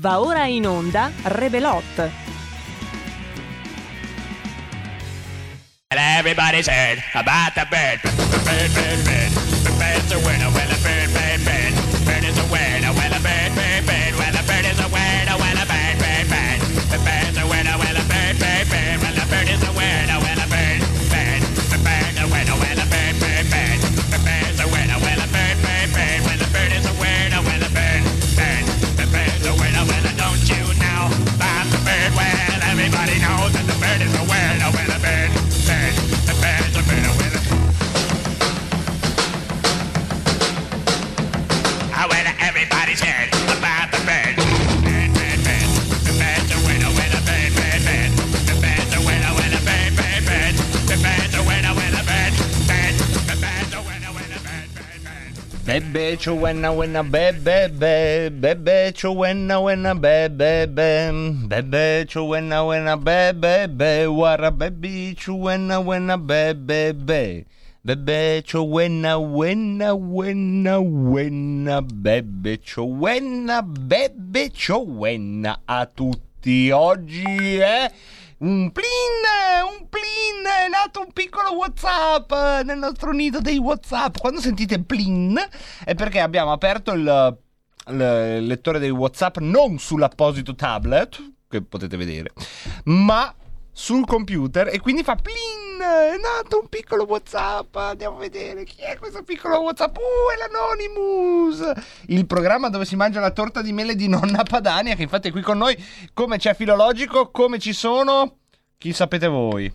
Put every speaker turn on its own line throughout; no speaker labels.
Va ora in onda Rebelot.
Everybody's heard about the bird. The bird, bird, bird. The bird's a winner. Well, a bird, bird, bird. Bird is a winner. Well, a bird, bird.
Bebe cho wenna bebe be bebe cho wenna bebe be bebe cho wenna bebe be wara bebi cho wenna bebe be bebe cho wenna wenna wenna bebe cho wenna bebe cho wenna a tutti oggi è un plin, un plin, è nato un piccolo WhatsApp eh, nel nostro nido dei WhatsApp. Quando sentite plin è perché abbiamo aperto il, il lettore dei WhatsApp non sull'apposito tablet, che potete vedere, ma sul computer e quindi fa plin, è nato un piccolo WhatsApp. Andiamo a vedere chi è questo piccolo WhatsApp. Uh, è l'Anonymous, il programma dove si mangia la torta di mele di nonna Padania, che infatti è qui con noi. Come c'è filologico, come ci sono, chi sapete voi.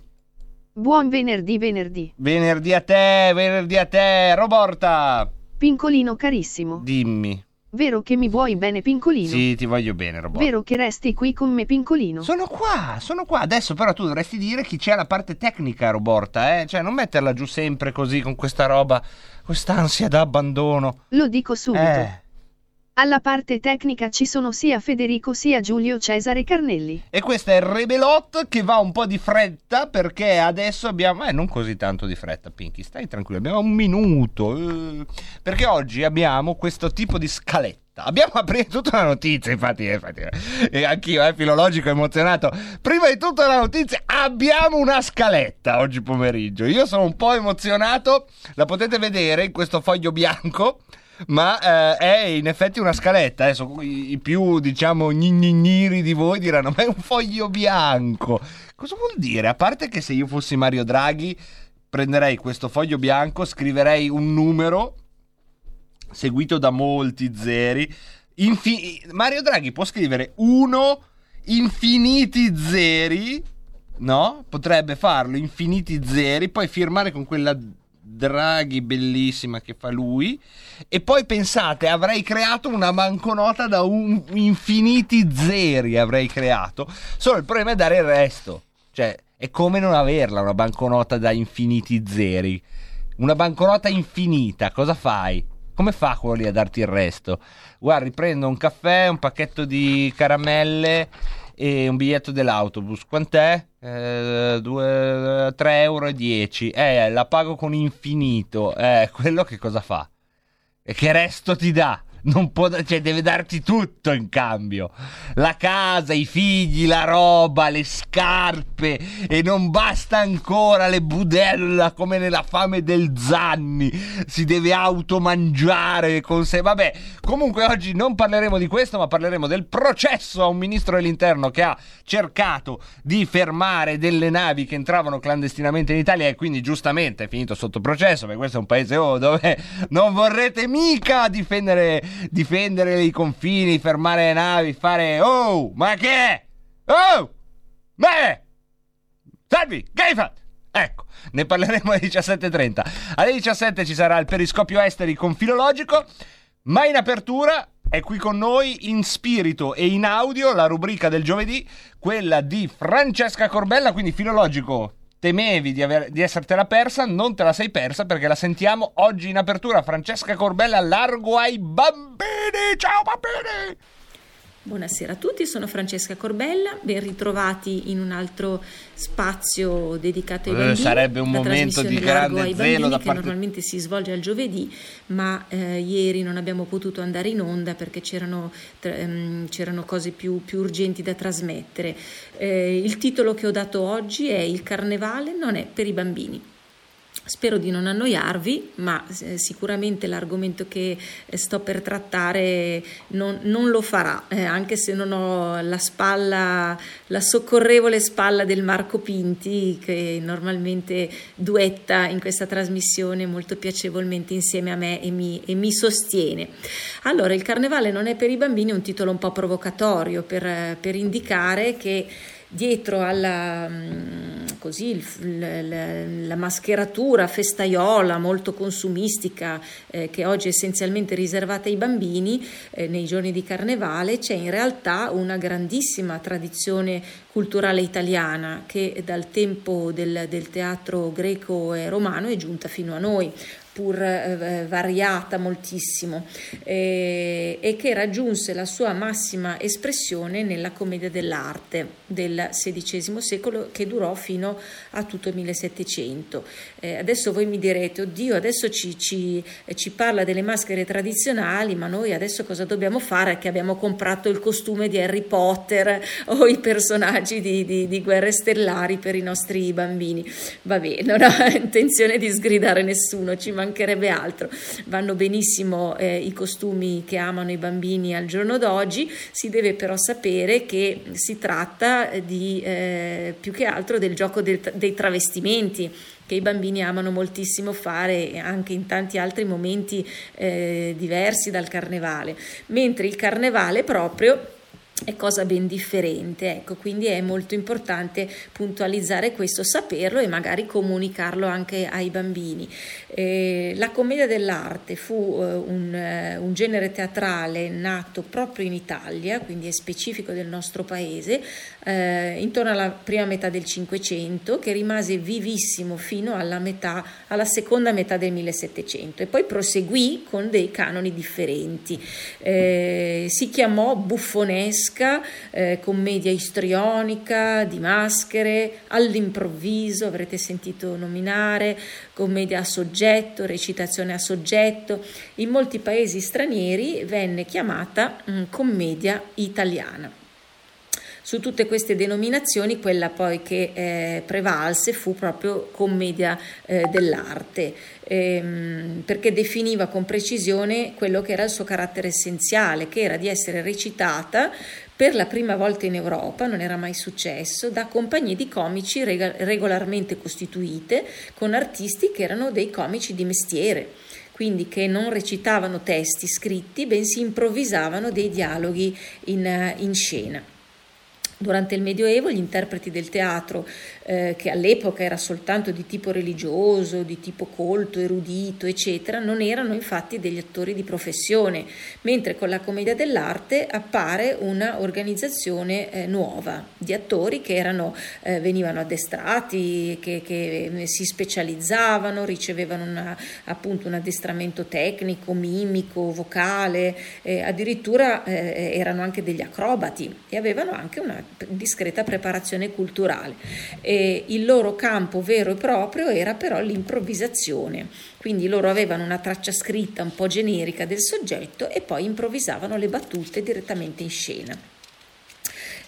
Buon venerdì, venerdì.
Venerdì a te, venerdì a te, Roborta.
Pincolino carissimo.
Dimmi.
Vero che mi vuoi bene, Pincolino?
Sì, ti voglio bene, Roborta.
Vero che resti qui con me, Pincolino?
Sono qua, sono qua. Adesso però tu dovresti dire chi c'è alla parte tecnica, Roborta, eh? Cioè, non metterla giù sempre così con questa roba, quest'ansia da abbandono.
Lo dico subito.
Eh.
Alla parte tecnica ci sono sia Federico sia Giulio Cesare Carnelli.
E questo è Rebelot che va un po' di fretta perché adesso abbiamo... Eh, non così tanto di fretta, Pinky, stai tranquillo, abbiamo un minuto. eh, perché oggi abbiamo questo tipo di scaletta. Abbiamo prima di tutto la notizia, infatti, eh, infatti eh, anch'io, eh, filologico, emozionato. Prima di tutto la notizia, abbiamo una scaletta oggi pomeriggio. Io sono un po' emozionato, la potete vedere in questo foglio bianco ma eh, è in effetti una scaletta. Adesso i, più, diciamo, gnigniri di voi diranno: Ma è un foglio bianco. Cosa vuol dire? A parte che se io fossi Mario Draghi, prenderei questo foglio bianco, scriverei un numero seguito da molti zeri. Infi- Mario Draghi può scrivere uno infiniti zeri. No? Potrebbe farlo infiniti zeri, poi firmare con quella Draghi bellissima che fa lui. E poi pensate, avrei creato una banconota da un infiniti zeri. Avrei creato. Solo il problema è dare il resto. Cioè, è come non averla una banconota da infiniti zeri. Una banconota infinita, cosa fai? Come fa quello lì a darti il resto? Guardi, prendo un caffè, un pacchetto di caramelle e un biglietto dell'autobus. Quant'è? Eh, 3,10 euro. Eh, la pago con infinito. Eh, quello che cosa fa? E che resto ti dà? Non può, cioè, deve darti tutto in cambio. La casa, i figli, la roba, le scarpe. E non basta ancora le budella come nella fame del Zanni. Si deve automangiare con sé. Vabbè, comunque oggi non parleremo di questo, ma parleremo del processo a un ministro dell'interno che ha cercato di fermare delle navi che entravano clandestinamente in Italia e quindi giustamente è finito sotto processo, perché questo è un paese oh, dove non vorrete mica difendere difendere i confini, fermare le navi, fare oh, ma che è? Oh! Beh! Salvi, che hai fatto? Ecco, ne parleremo alle 17.30. Alle 17 ci sarà il periscopio esteri con filologico, ma in apertura è qui con noi in spirito e in audio la rubrica del giovedì, quella di Francesca Corbella, quindi filologico. Temevi di, aver, di essertela persa, non te la sei persa perché la sentiamo oggi in apertura. Francesca Corbella, largo ai bambini! Ciao bambini!
Buonasera a tutti, sono Francesca Corbella, ben ritrovati in un altro spazio dedicato ai
Eh,
bambini.
sarebbe un
la
momento di grande
ai
zelo
bambini
da
che
parte-
normalmente si svolge al giovedì, ma eh, ieri non abbiamo potuto andare in onda perché c'erano, ehm, c'erano cose più, più urgenti da trasmettere. Eh, il titolo che ho dato oggi è Il carnevale non è per i bambini. Spero di non annoiarvi, ma eh, sicuramente l'argomento che eh, sto per trattare non, non lo farà, eh, anche se non ho la spalla, la soccorrevole spalla del Marco Pinti, che normalmente duetta in questa trasmissione molto piacevolmente insieme a me e mi, e mi sostiene. Allora, il carnevale non è per i bambini, è un titolo un po' provocatorio per, eh, per indicare che dietro alla mm, così, il- la, la mascheratura festaiola molto consumistica eh, che oggi è essenzialmente riservata ai bambini eh, nei giorni di carnevale c'è in realtà una grandissima tradizione culturale italiana che dal tempo del, del teatro greco e romano è giunta fino a noi pur eh, variata moltissimo eh, e che raggiunse la sua massima espressione nella commedia dell'arte del XVI secolo che durò fino a tutto il 1700. Eh, adesso voi mi direte, oddio, adesso ci, ci, ci parla delle maschere tradizionali, ma noi adesso cosa dobbiamo fare? Che abbiamo comprato il costume di Harry Potter o i personaggi di, di, di Guerre Stellari per i nostri bambini. Vabbè, non ho intenzione di sgridare nessuno, ci mancherebbe altro. Vanno benissimo eh, i costumi che amano i bambini al giorno d'oggi, si deve però sapere che si tratta di eh, più che altro del gioco del- dei travestimenti che i bambini amano moltissimo fare anche in tanti altri momenti eh, diversi dal carnevale, mentre il carnevale proprio è cosa ben differente, ecco, quindi è molto importante puntualizzare questo, saperlo e magari comunicarlo anche ai bambini. Eh, la commedia dell'arte fu eh, un, eh, un genere teatrale nato proprio in Italia, quindi è specifico del nostro paese, eh, intorno alla prima metà del Cinquecento, che rimase vivissimo fino alla, metà, alla seconda metà del 1700 e poi proseguì con dei canoni differenti. Eh, si chiamò buffonesca, eh, commedia istrionica, di maschere, all'improvviso, avrete sentito nominare, commedia a soggetto, recitazione a soggetto. In molti paesi stranieri venne chiamata mm, commedia italiana. Su tutte queste denominazioni quella poi che eh, prevalse fu proprio commedia eh, dell'arte, ehm, perché definiva con precisione quello che era il suo carattere essenziale, che era di essere recitata per la prima volta in Europa, non era mai successo, da compagnie di comici regolarmente costituite con artisti che erano dei comici di mestiere quindi che non recitavano testi scritti, bensì improvvisavano dei dialoghi in, in scena. Durante il Medioevo gli interpreti del teatro, eh, che all'epoca era soltanto di tipo religioso, di tipo colto, erudito, eccetera, non erano infatti degli attori di professione, mentre con la commedia dell'arte appare una organizzazione eh, nuova di attori che erano, eh, venivano addestrati, che, che si specializzavano, ricevevano una, appunto un addestramento tecnico, mimico, vocale, eh, addirittura eh, erano anche degli acrobati e avevano anche una discreta preparazione culturale. E il loro campo vero e proprio era però l'improvvisazione, quindi loro avevano una traccia scritta un po' generica del soggetto e poi improvvisavano le battute direttamente in scena.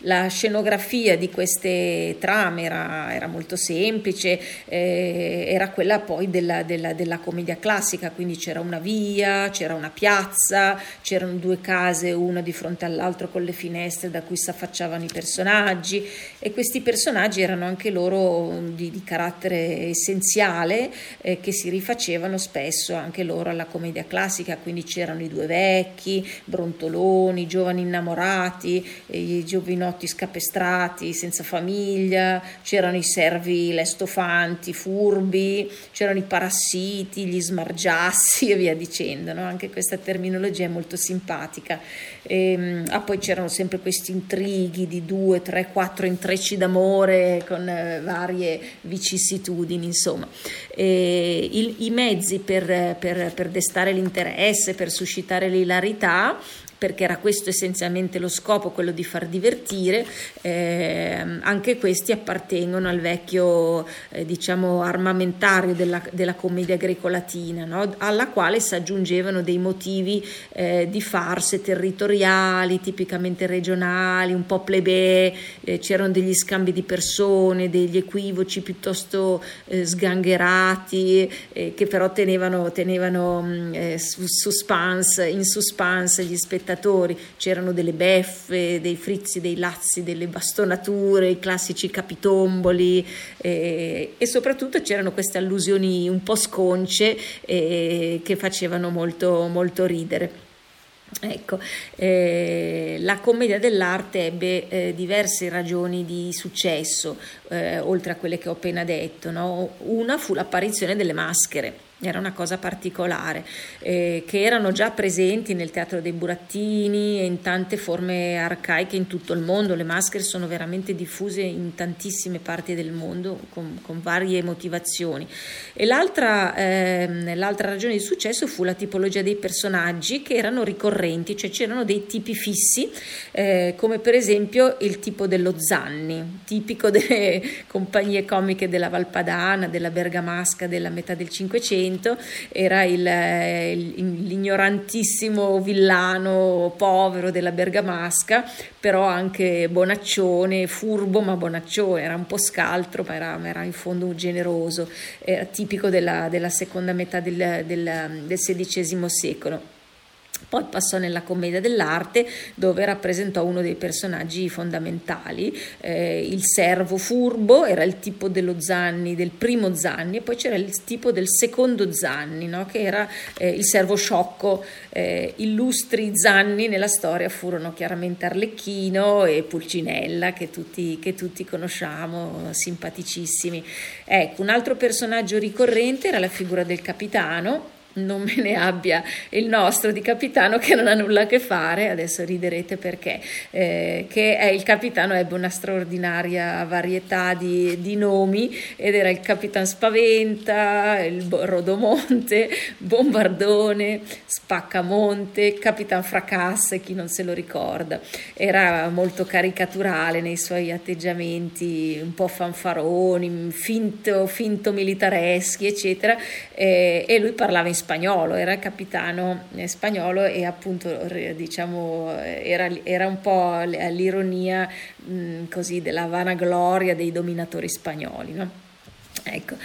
La scenografia di queste trame era, era molto semplice, eh, era quella poi della, della, della, commedia classica, quindi c'era una via, c'era una piazza, c'erano due case, una di fronte all'altro con le finestre da cui si affacciavano i personaggi e questi personaggi erano anche loro di, di carattere essenziale eh, che si rifacevano spesso anche loro alla commedia classica, quindi c'erano i due vecchi, brontoloni, giovani innamorati, i giovinotti scapestrati, senza famiglia, c'erano i servi lestofanti, furbi, c'erano i parassiti, gli smargiassi e via dicendo. No? Anche questa terminologia è molto simpatica. E, ah, poi c'erano sempre questi intrighi di due, tre, quattro intrecci d'amore con eh, varie vicissitudini, insomma. E, il, I mezzi per, per, per destare l'interesse, per suscitare l'ilarità perché era questo essenzialmente lo scopo, quello di far divertire, eh, anche questi appartengono al vecchio eh, diciamo armamentario della, della commedia grecolatina, no? alla quale si aggiungevano dei motivi eh, di farse territoriali, tipicamente regionali, un po' plebee, eh, c'erano degli scambi di persone, degli equivoci piuttosto eh, sgangherati, eh, che però tenevano, tenevano mm, suspense, in suspense gli spettatori spettatori, c'erano delle beffe, dei frizzi, dei lazzi, delle bastonature, i classici capitomboli eh, e soprattutto c'erano queste allusioni un po' sconce eh, che facevano molto, molto ridere. Ecco, eh, la commedia dell'arte ebbe eh, diverse ragioni di successo, eh, oltre a quelle che ho appena detto. No? Una fu l'apparizione delle maschere era una cosa particolare, eh, che erano già presenti nel teatro dei burattini e in tante forme arcaiche in tutto il mondo. Le maschere sono veramente diffuse in tantissime parti del mondo con, con varie motivazioni. E l'altra, eh, l'altra, ragione di successo fu la tipologia dei personaggi che erano ricorrenti, cioè c'erano dei tipi fissi, eh, come per esempio il tipo dello Zanni, tipico delle compagnie comiche della Valpadana, della Bergamasca della metà del Cinquecento Novecento era il, il, l'ignorantissimo villano povero della Bergamasca, però anche bonaccione, furbo ma bonaccione, era un po' scaltro ma era, ma era in fondo generoso, era tipico della, della seconda metà del, del, del XVI secolo. Poi passò nella commedia dell'arte dove rappresentò uno dei personaggi fondamentali, eh, il servo furbo, era il tipo dello Zanni, del primo Zanni, e poi c'era il tipo del secondo Zanni, no? che era eh, il servo sciocco. Eh, illustri Zanni nella storia furono chiaramente Arlecchino e Pulcinella, che tutti, che tutti conosciamo, simpaticissimi. Ecco, un altro personaggio ricorrente era la figura del capitano non me ne abbia il nostro di capitano che non ha nulla a che fare, adesso riderete perché, eh, che è il capitano, ebbe una straordinaria varietà di, di nomi ed era il capitan Spaventa, il Rodomonte, Bombardone, Spaccamonte, capitan Fracasse, chi non se lo ricorda. Era molto caricaturale nei suoi atteggiamenti, un po' fanfaroni, finto, finto militareschi, eccetera, eh, e lui parlava in spagnolo spagnolo, era capitano spagnolo e appunto diciamo era, era un po' l'ironia mh, così della vanagloria dei dominatori spagnoli. No? Ecco,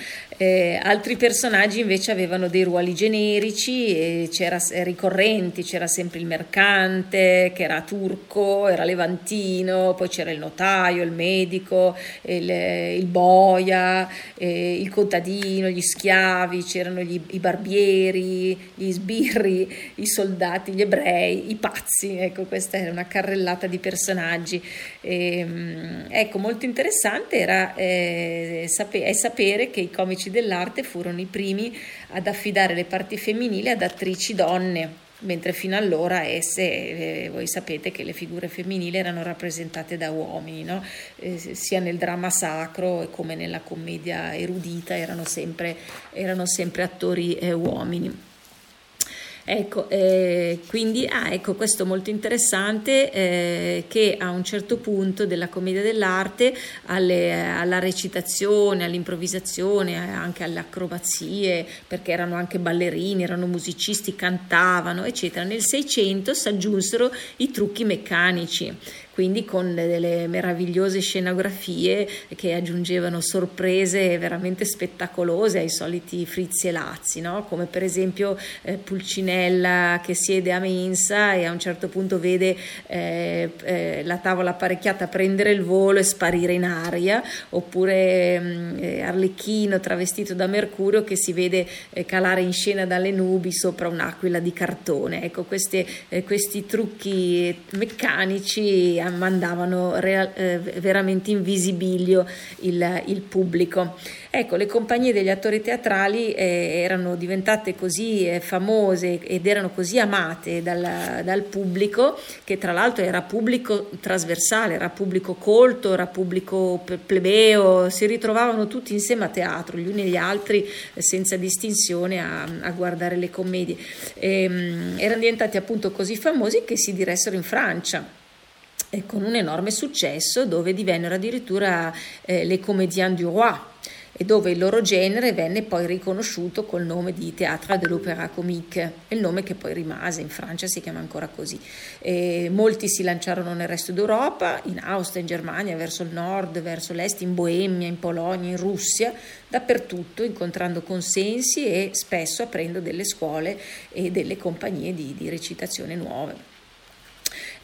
eh, altri personaggi invece avevano dei ruoli generici c'era eh, ricorrenti, c'era sempre il mercante che era turco, era levantino, poi c'era il notaio, il medico, il, il boia, eh, il contadino, gli schiavi, c'erano gli, i barbieri, gli sbirri, i soldati, gli ebrei, i pazzi, ecco questa era una carrellata di personaggi. E, ehm, ecco, molto interessante era eh, sapere, sapere che i comici dell'arte furono i primi ad affidare le parti femminili ad attrici donne, mentre fino allora esse, eh, voi sapete che le figure femminili erano rappresentate da uomini, no? eh, sia nel dramma sacro come nella commedia erudita erano sempre, erano sempre attori eh, uomini. Ecco, eh, quindi ah, ecco questo molto interessante eh, che a un certo punto della commedia dell'arte alle, alla recitazione, all'improvvisazione, anche alle acrobazie, perché erano anche ballerini, erano musicisti, cantavano, eccetera. Nel Seicento si aggiunsero i trucchi meccanici quindi con delle meravigliose scenografie che aggiungevano sorprese veramente spettacolose ai soliti frizzi e lazzi, no? come per esempio eh, Pulcinella che siede a mensa e a un certo punto vede eh, eh, la tavola apparecchiata prendere il volo e sparire in aria, oppure mm, eh, Arlecchino travestito da Mercurio che si vede eh, calare in scena dalle nubi sopra un'aquila di cartone. Ecco, queste, eh, questi trucchi meccanici mandavano real, eh, veramente in visibilio il, il, pubblico. Ecco, le compagnie degli attori teatrali eh, erano diventate così eh, famose ed erano così amate dal, dal, pubblico, che tra l'altro era pubblico trasversale, era pubblico colto, era pubblico plebeo, si ritrovavano tutti insieme a teatro, gli uni e gli altri eh, senza distinzione a, a guardare le commedie. E, ehm, erano diventati appunto così famosi che si diressero in Francia e con un enorme successo dove divennero addirittura eh, les Comédiens du Roi e dove il loro genere venne poi riconosciuto col nome di Théâtre de l'Opéra Comique, il nome che poi rimase, in Francia si chiama ancora così. E molti si lanciarono nel resto d'Europa, in Austria, in Germania, verso il nord, verso l'est, in Boemia, in Polonia, in Russia, dappertutto, incontrando consensi e spesso aprendo delle scuole e delle compagnie di, di recitazione nuove.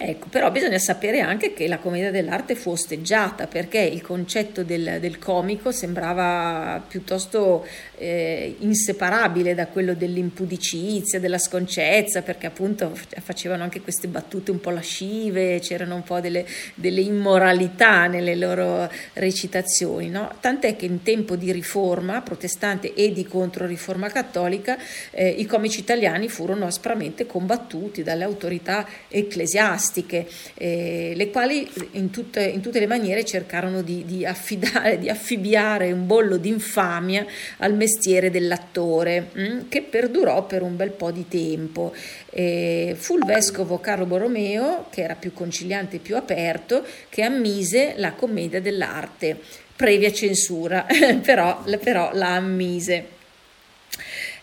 Ecco, però bisogna sapere anche che la commedia dell'arte fu osteggiata perché il concetto del, del comico sembrava piuttosto eh, inseparabile da quello dell'impudicizia, della sconcezza, perché appunto facevano anche queste battute un po' lascive, c'erano un po' delle, delle immoralità nelle loro recitazioni. No? Tant'è che in tempo di riforma protestante e di controriforma cattolica eh, i comici italiani furono aspramente combattuti dalle autorità ecclesiastiche scolastiche, eh, le quali in tutte, in tutte, le maniere cercarono di, di, affidare, di affibbiare un bollo d'infamia al mestiere dell'attore, mh, mm, che perdurò per un bel po' di tempo. Eh, fu il vescovo Carlo Borromeo, che era più conciliante e più aperto, che ammise la commedia dell'arte, previa censura, però, però la ammise.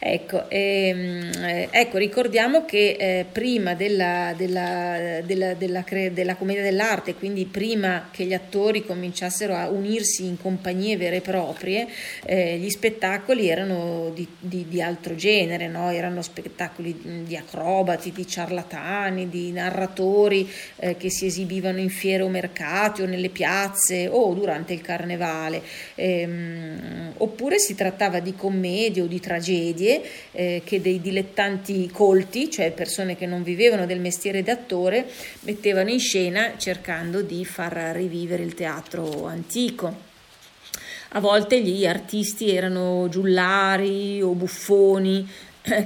Ecco, ehm, eh, ecco, ricordiamo che eh, prima della, della, della, della, della commedia dell'arte, quindi prima che gli attori cominciassero a unirsi in compagnie vere e proprie, eh, gli spettacoli erano di, di, di altro genere, no? erano spettacoli di acrobati, di ciarlatani, di narratori eh, che si esibivano in fiere o mercati o nelle piazze o durante il carnevale, ehm, oppure si trattava di commedie o di tragedie eh, che dei dilettanti colti, cioè persone che non vivevano del mestiere d'attore, mettevano in scena cercando di far rivivere il teatro antico. A volte gli artisti erano giullari o buffoni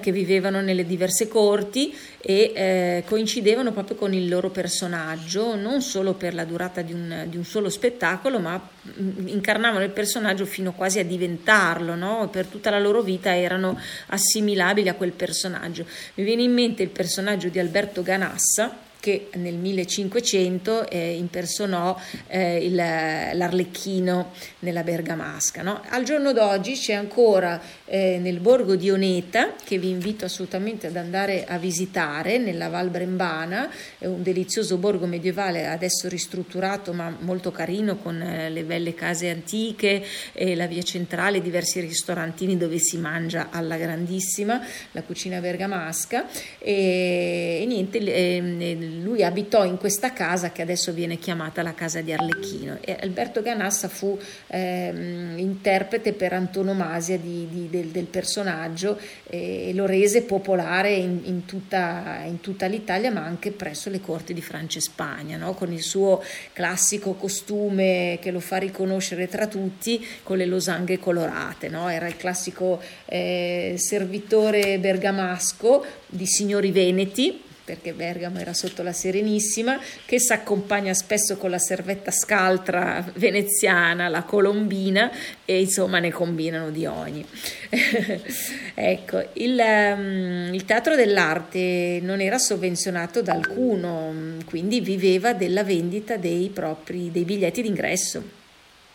che vivevano nelle diverse corti e eh, coincidevano proprio con il loro personaggio, non solo per la durata di un, di un solo spettacolo, ma mm, incarnavano il personaggio fino quasi a diventarlo, no? per tutta la loro vita erano assimilabili a quel personaggio. Mi viene in mente il personaggio di Alberto Ganassa, che nel 1500 eh, impersonò eh, il, l'Arlecchino nella Bergamasca. No? Al giorno d'oggi c'è ancora eh, nel borgo di Oneta, che vi invito assolutamente ad andare a visitare, nella Val Brembana, è un delizioso borgo medievale adesso ristrutturato ma molto carino con eh, le belle case antiche, la via centrale, diversi ristorantini dove si mangia alla grandissima, la cucina bergamasca e, e niente, ehm, lui abitò in questa casa che adesso viene chiamata la casa di Arlecchino e Alberto Ganassa fu ehm, interprete per antonomasia di, di, del, del, personaggio e lo rese popolare in, in, tutta, in, tutta, l'Italia ma anche presso le corti di Francia e Spagna no? con il suo classico costume che lo fa riconoscere tra tutti con le losanghe colorate no? era il classico eh, servitore bergamasco di signori veneti perché Bergamo era sotto la Serenissima, che si accompagna spesso con la servetta scaltra veneziana, la colombina, e insomma ne combinano di ogni. ecco, il, um, il, teatro dell'arte non era sovvenzionato da alcuno, quindi viveva della vendita dei propri dei biglietti d'ingresso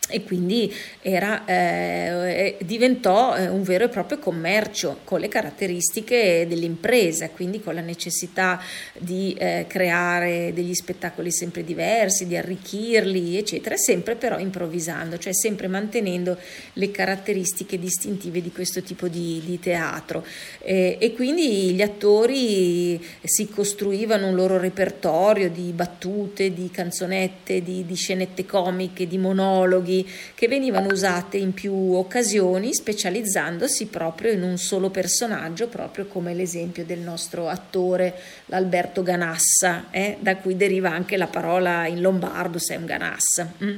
e quindi era, eh, diventò eh, un vero e proprio commercio con le caratteristiche dell'impresa, quindi con la necessità di eh, creare degli spettacoli sempre diversi, di arricchirli, eccetera, sempre però improvvisando, cioè sempre mantenendo le caratteristiche distintive di questo tipo di, di teatro. e quindi gli attori si costruivano un loro repertorio di battute, di canzonette, di, di scenette comiche, di monologhi attori che venivano usate in più occasioni, specializzandosi proprio in un solo personaggio, proprio come l'esempio del nostro attore l'Alberto Ganassa, eh, da cui deriva anche la parola in lombardo, sei un Ganassa. Mm.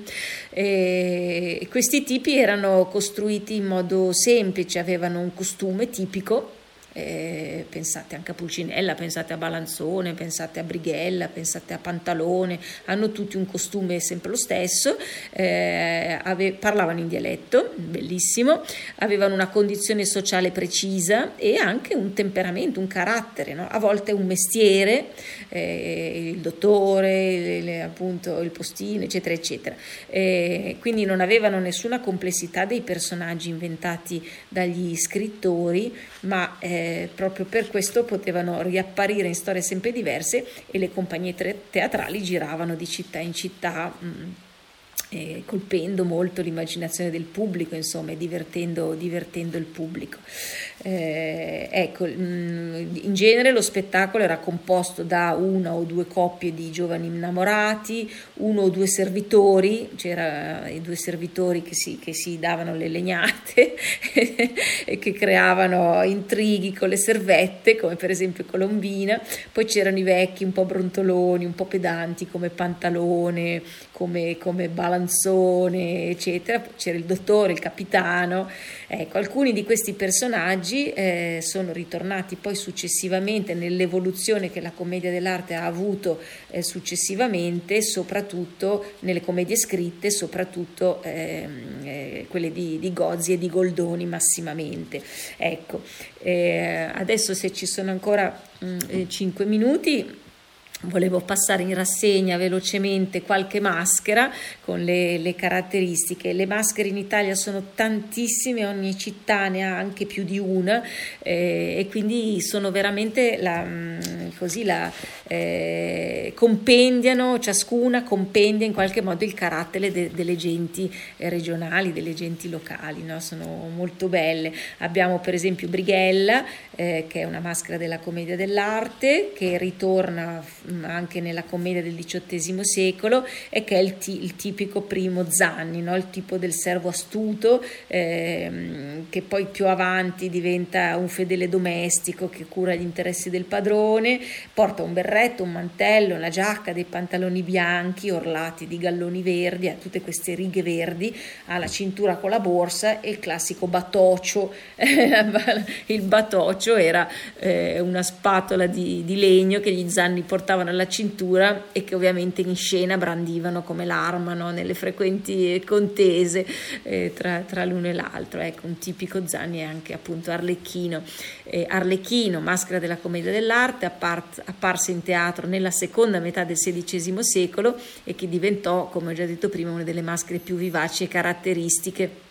E questi tipi erano costruiti in modo semplice, avevano un costume tipico eh, pensate anche a Pulcinella, pensate a Balanzone, pensate a Brighella, pensate a Pantalone, hanno tutti un costume sempre lo stesso, eh, ave- parlavano in dialetto, bellissimo, avevano una condizione sociale precisa e anche un temperamento, un carattere, no? a volte un mestiere, eh, il dottore, le, appunto il postino, eccetera, eccetera. Eh, quindi non avevano nessuna complessità dei personaggi inventati dagli scrittori, ma eh, proprio per questo potevano riapparire in storie sempre diverse e le compagnie teatrali giravano di città in città. Mh, mm, eh, colpendo molto l'immaginazione del pubblico, insomma, e divertendo, divertendo il pubblico. Eh, ecco, mm, in genere lo spettacolo era composto da una o due coppie di giovani innamorati, uno o due servitori, c'erano i due servitori che si, che si davano le legnate e che creavano intrighi con le servette, come per esempio Colombina, poi c'erano i vecchi un po' brontoloni, un po' pedanti come Pantalone, come, come Balanzone, eccetera, c'era il dottore, il capitano, ecco, alcuni di questi personaggi eh, sono ritornati poi successivamente nell'evoluzione che la commedia dell'arte ha avuto eh, successivamente, soprattutto nelle commedie scritte, soprattutto ehm, eh, quelle di, di, Gozzi e di Goldoni massimamente. Ecco, eh, adesso se ci sono ancora 5 mm, minuti Volevo passare in rassegna velocemente qualche maschera con le, le, caratteristiche. Le maschere in Italia sono tantissime, ogni città ne ha anche più di una eh, e quindi sono veramente la, mm, così la eh, compendiano, ciascuna compendia in qualche modo il carattere de, delle genti regionali, delle genti locali, no? sono molto belle. Abbiamo per esempio Brighella, eh, che è una maschera della commedia dell'arte, che ritorna anche nella commedia del XVIII secolo e che è il, t- il tipico primo Zanni, no? il tipo del servo astuto ehm, che poi più avanti diventa un fedele domestico che cura gli interessi del padrone, porta un berretto, un mantello, una giacca, dei pantaloni bianchi orlati di galloni verdi, ha tutte queste righe verdi, ha la cintura con la borsa e il classico batoccio. il batoccio era eh, una spatola di, di legno che gli zanni portavano portavano alla cintura e che ovviamente in scena brandivano come l'arma no? nelle frequenti contese eh, tra, tra, l'uno e l'altro. Ecco, un tipico Zanni è anche appunto Arlecchino. Eh, Arlecchino, maschera della commedia dell'arte, appart- apparse in teatro nella seconda metà del XVI secolo e che diventò, come ho già detto prima, una delle maschere più vivaci e caratteristiche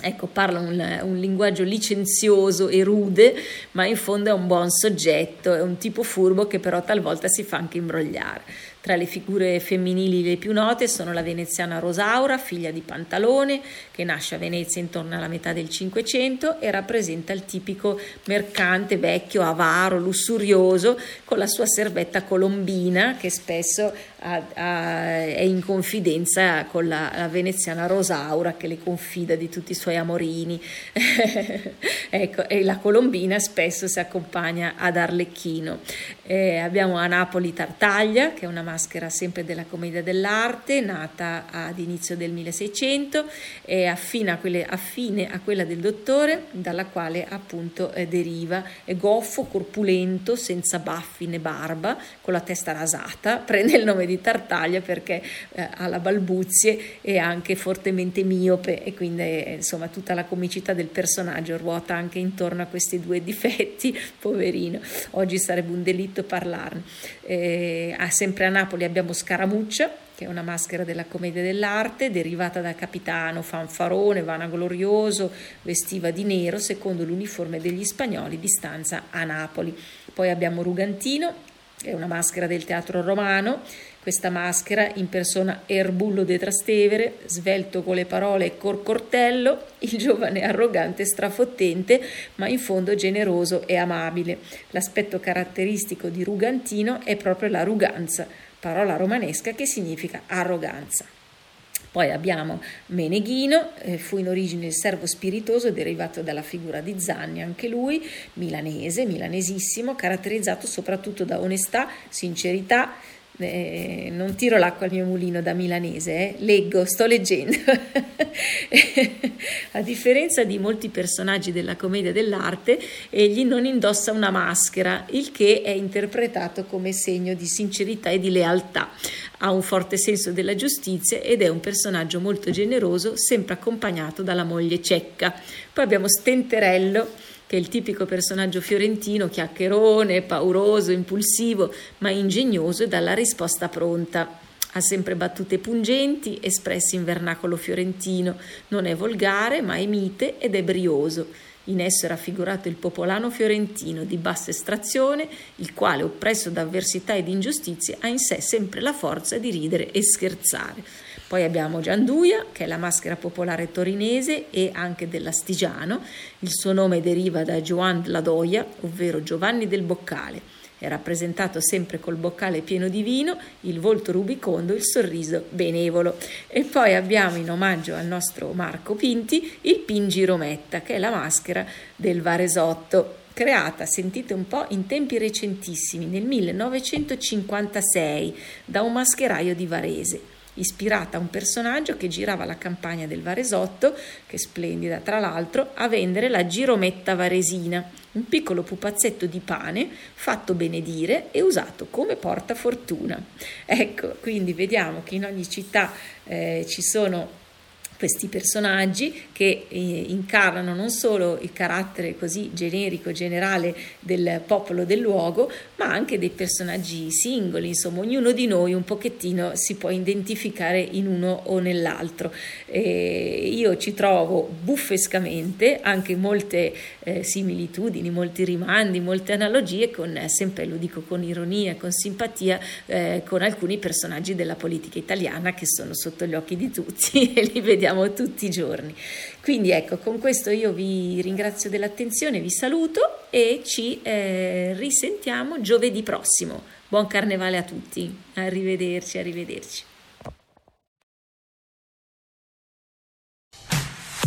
Ecco, parla un, un, linguaggio licenzioso e rude, ma in fondo è un buon soggetto, è un tipo furbo che però talvolta si fa anche imbrogliare. Tra le figure femminili le più note sono la veneziana Rosaura, figlia di Pantalone, che nasce a Venezia intorno alla metà del Cinquecento e rappresenta il tipico mercante vecchio, avaro, lussurioso, con la sua servetta colombina che spesso ha, ha, è in confidenza con la, la, veneziana Rosaura che le confida di tutti i suoi amorini. ecco, e la colombina spesso si accompagna ad Arlecchino. Eh, abbiamo a Napoli Tartaglia, che è una maschera sempre della commedia dell'arte, nata ad inizio del 1600 e affine a, quelle, affine a quella del dottore, dalla quale appunto eh, deriva. È goffo, corpulento, senza baffi né barba, con la testa rasata, prende il nome di Tartaglia perché eh, ha la balbuzie e anche fortemente miope e quindi eh, insomma tutta la comicità del personaggio ruota anche intorno a questi due difetti, poverino. Oggi sarebbe un delitto parlarne. Eh, sempre a Napoli abbiamo Scaramuccia, che è una maschera della commedia dell'arte, derivata dal capitano fanfarone, vanaglorioso, vestiva di nero secondo l'uniforme degli spagnoli di stanza a Napoli. Poi abbiamo Rugantino, è una maschera del teatro romano, questa maschera impersona Erbullo de Trastevere, svelto con le parole corcortello, il giovane arrogante e strafottente, ma in fondo generoso e amabile. L'aspetto caratteristico di Rugantino è proprio la ruganza, parola romanesca che significa arroganza. Poi abbiamo Meneghino, eh, fu in origine il servo spiritoso derivato dalla figura di Zanni, anche lui milanese, milanesissimo, caratterizzato soprattutto da onestà, sincerità, eh, non tiro l'acqua al mio mulino da milanese, eh. leggo, sto leggendo. A differenza di molti personaggi della commedia dell'arte, egli non indossa una maschera, il che è interpretato come segno di sincerità e di lealtà. Ha un forte senso della giustizia ed è un personaggio molto generoso, sempre accompagnato dalla moglie cecca. Poi abbiamo Stenterello che è il tipico personaggio fiorentino, chiacchierone, pauroso, impulsivo, ma ingegnoso e dalla risposta pronta. Ha sempre battute pungenti, espressi in vernacolo fiorentino, non è volgare, ma è mite ed è brioso. In esso è raffigurato il popolano fiorentino di bassa estrazione, il quale, oppresso da avversità ed ingiustizie, ha in sé sempre la forza di ridere e scherzare. Poi abbiamo Gianduia, che è la maschera popolare torinese e anche dell'Astigiano. Il suo nome deriva da Gioan Ladoia, ovvero Giovanni del Boccale. È rappresentato sempre col boccale pieno di vino, il volto rubicondo, il sorriso benevolo. E poi abbiamo in omaggio al nostro Marco Pinti il Pingi Rometta, che è la maschera del Varesotto creata, sentite un po', in tempi recentissimi, nel 1956, da un mascheraio di Varese ispirata a un personaggio che girava la campagna del Varesotto, che splendida tra l'altro, a vendere la girometta varesina, un piccolo pupazzetto di pane fatto benedire e usato come portafortuna. Ecco, quindi vediamo che in ogni città eh, ci sono questi personaggi che eh, incarnano non solo il carattere così generico, generale del popolo del luogo, ma anche dei personaggi singoli, insomma ognuno di noi un pochettino si può identificare in uno o nell'altro. E io ci trovo buffescamente anche molte eh, similitudini, molti rimandi, molte analogie con, eh, sempre lo dico con ironia, con simpatia, eh, con alcuni personaggi della politica italiana che sono sotto gli occhi di tutti e li vediamo vediamo tutti i giorni. Quindi ecco, con questo io vi ringrazio dell'attenzione, vi saluto e ci eh, risentiamo giovedì prossimo. Buon carnevale a tutti, arrivederci, arrivederci.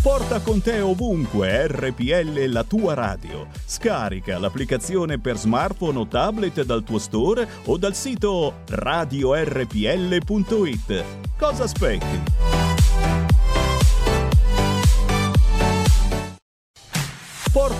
Porta con te ovunque RPL la tua radio. Scarica l'applicazione per smartphone o tablet dal tuo store o dal sito radiorpl.it. Cosa aspetti?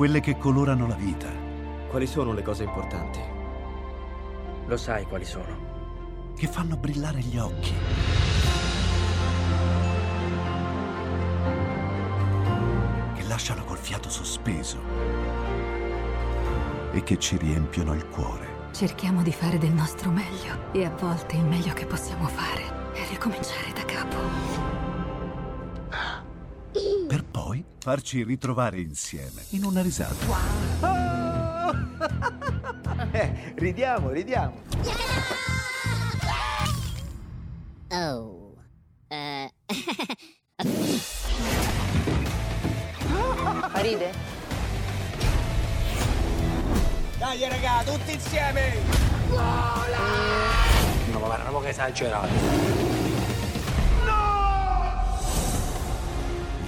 quelle che colorano la vita.
Quali sono le cose importanti? Lo sai quali sono?
Che fanno brillare gli occhi. Che lasciano col fiato sospeso. E che ci riempiono il cuore.
Cerchiamo di fare del nostro meglio e a volte il meglio che possiamo fare è ricominciare da capo
per poi farci ritrovare insieme in una risata.
Wow. eh, ridiamo, ridiamo.
Oh. Uh.
Ride?
Dai raga, tutti insieme! Vola!
No, ma guarda, un po' che esagerato.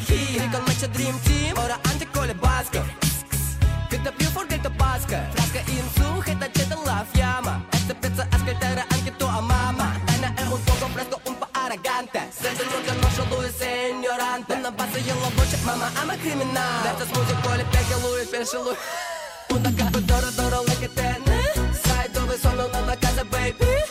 aquí Rico Mecha Dream Team, ahora ante Cole
Vasco Когда пью форгальто паска Фраска инсу, хета чета лав яма Esta pieza es cartera anche tua mamma Ana es un poco fresco, un po' arrogante Siente lo que no solo es ignorante Una base y la voce, mamá, I'm a criminal Let's music, поле, пекелует, пешелует Una capa, дора, дора, like a tennis Сайдовый сон, но на casa, baby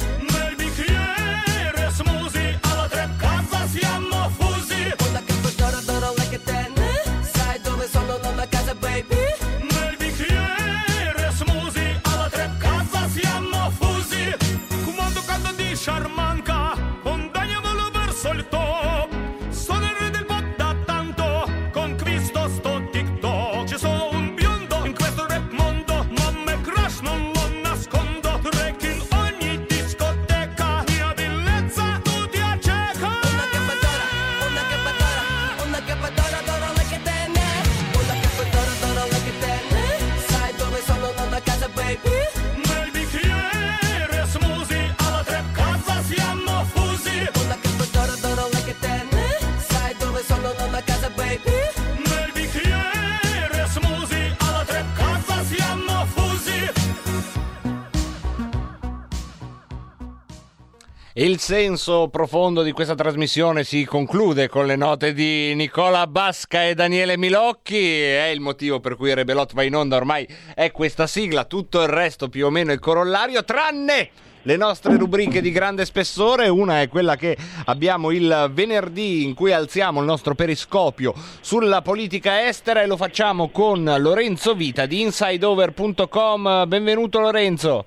Senso profondo di questa trasmissione si conclude con le note di Nicola Basca e Daniele Milocchi. È il motivo per cui Rebelot va in onda ormai è questa sigla, tutto il resto più o meno il corollario, tranne le nostre rubriche di grande spessore. Una è quella che abbiamo il venerdì in cui alziamo il nostro periscopio sulla politica estera e lo facciamo con Lorenzo Vita di InsideOver.com. Benvenuto Lorenzo.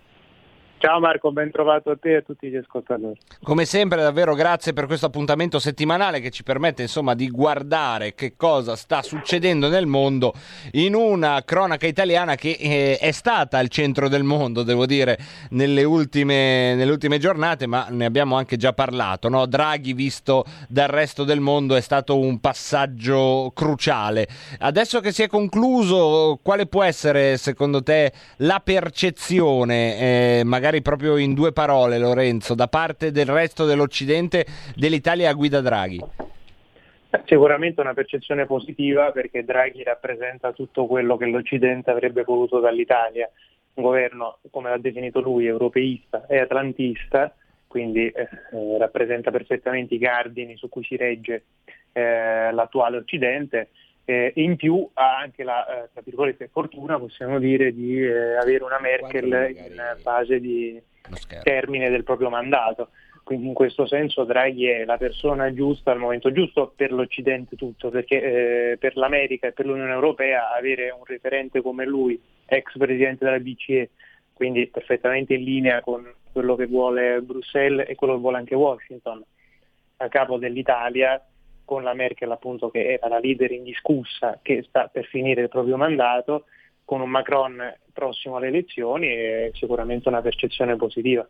Ciao Marco, ben trovato a te e a tutti gli ascoltatori.
Come sempre, davvero grazie per questo appuntamento settimanale che ci permette insomma di guardare che cosa sta succedendo nel mondo in una cronaca italiana che eh, è stata al centro del mondo, devo dire, nelle ultime, nelle ultime giornate, ma ne abbiamo anche già parlato. No? Draghi, visto dal resto del mondo, è stato un passaggio cruciale. Adesso che si è concluso, quale può essere secondo te la percezione, eh, magari proprio in due parole, Lorenzo, da parte del resto dell'Occidente dell'Italia a guida Draghi?
Sicuramente una percezione positiva perché Draghi rappresenta tutto quello che l'Occidente avrebbe voluto dall'Italia, un governo, come l'ha definito lui, europeista e atlantista, quindi eh, eh, rappresenta perfettamente i cardini su cui si regge eh, l'attuale Occidente eh, e in più ha anche la eh, tra virgolette, fortuna, possiamo dire, di eh, avere una Merkel in fase di termine del proprio mandato. Quindi in questo senso Draghi è la persona giusta al momento giusto per l'Occidente tutto, perché eh, per l'America e per l'Unione Europea avere un referente come lui, ex presidente della BCE, quindi perfettamente in linea con quello che vuole Bruxelles e quello che vuole anche Washington, a capo dell'Italia, con la Merkel appunto che era la leader indiscussa che sta per finire il proprio mandato, con un Macron prossimo alle elezioni è sicuramente una percezione positiva.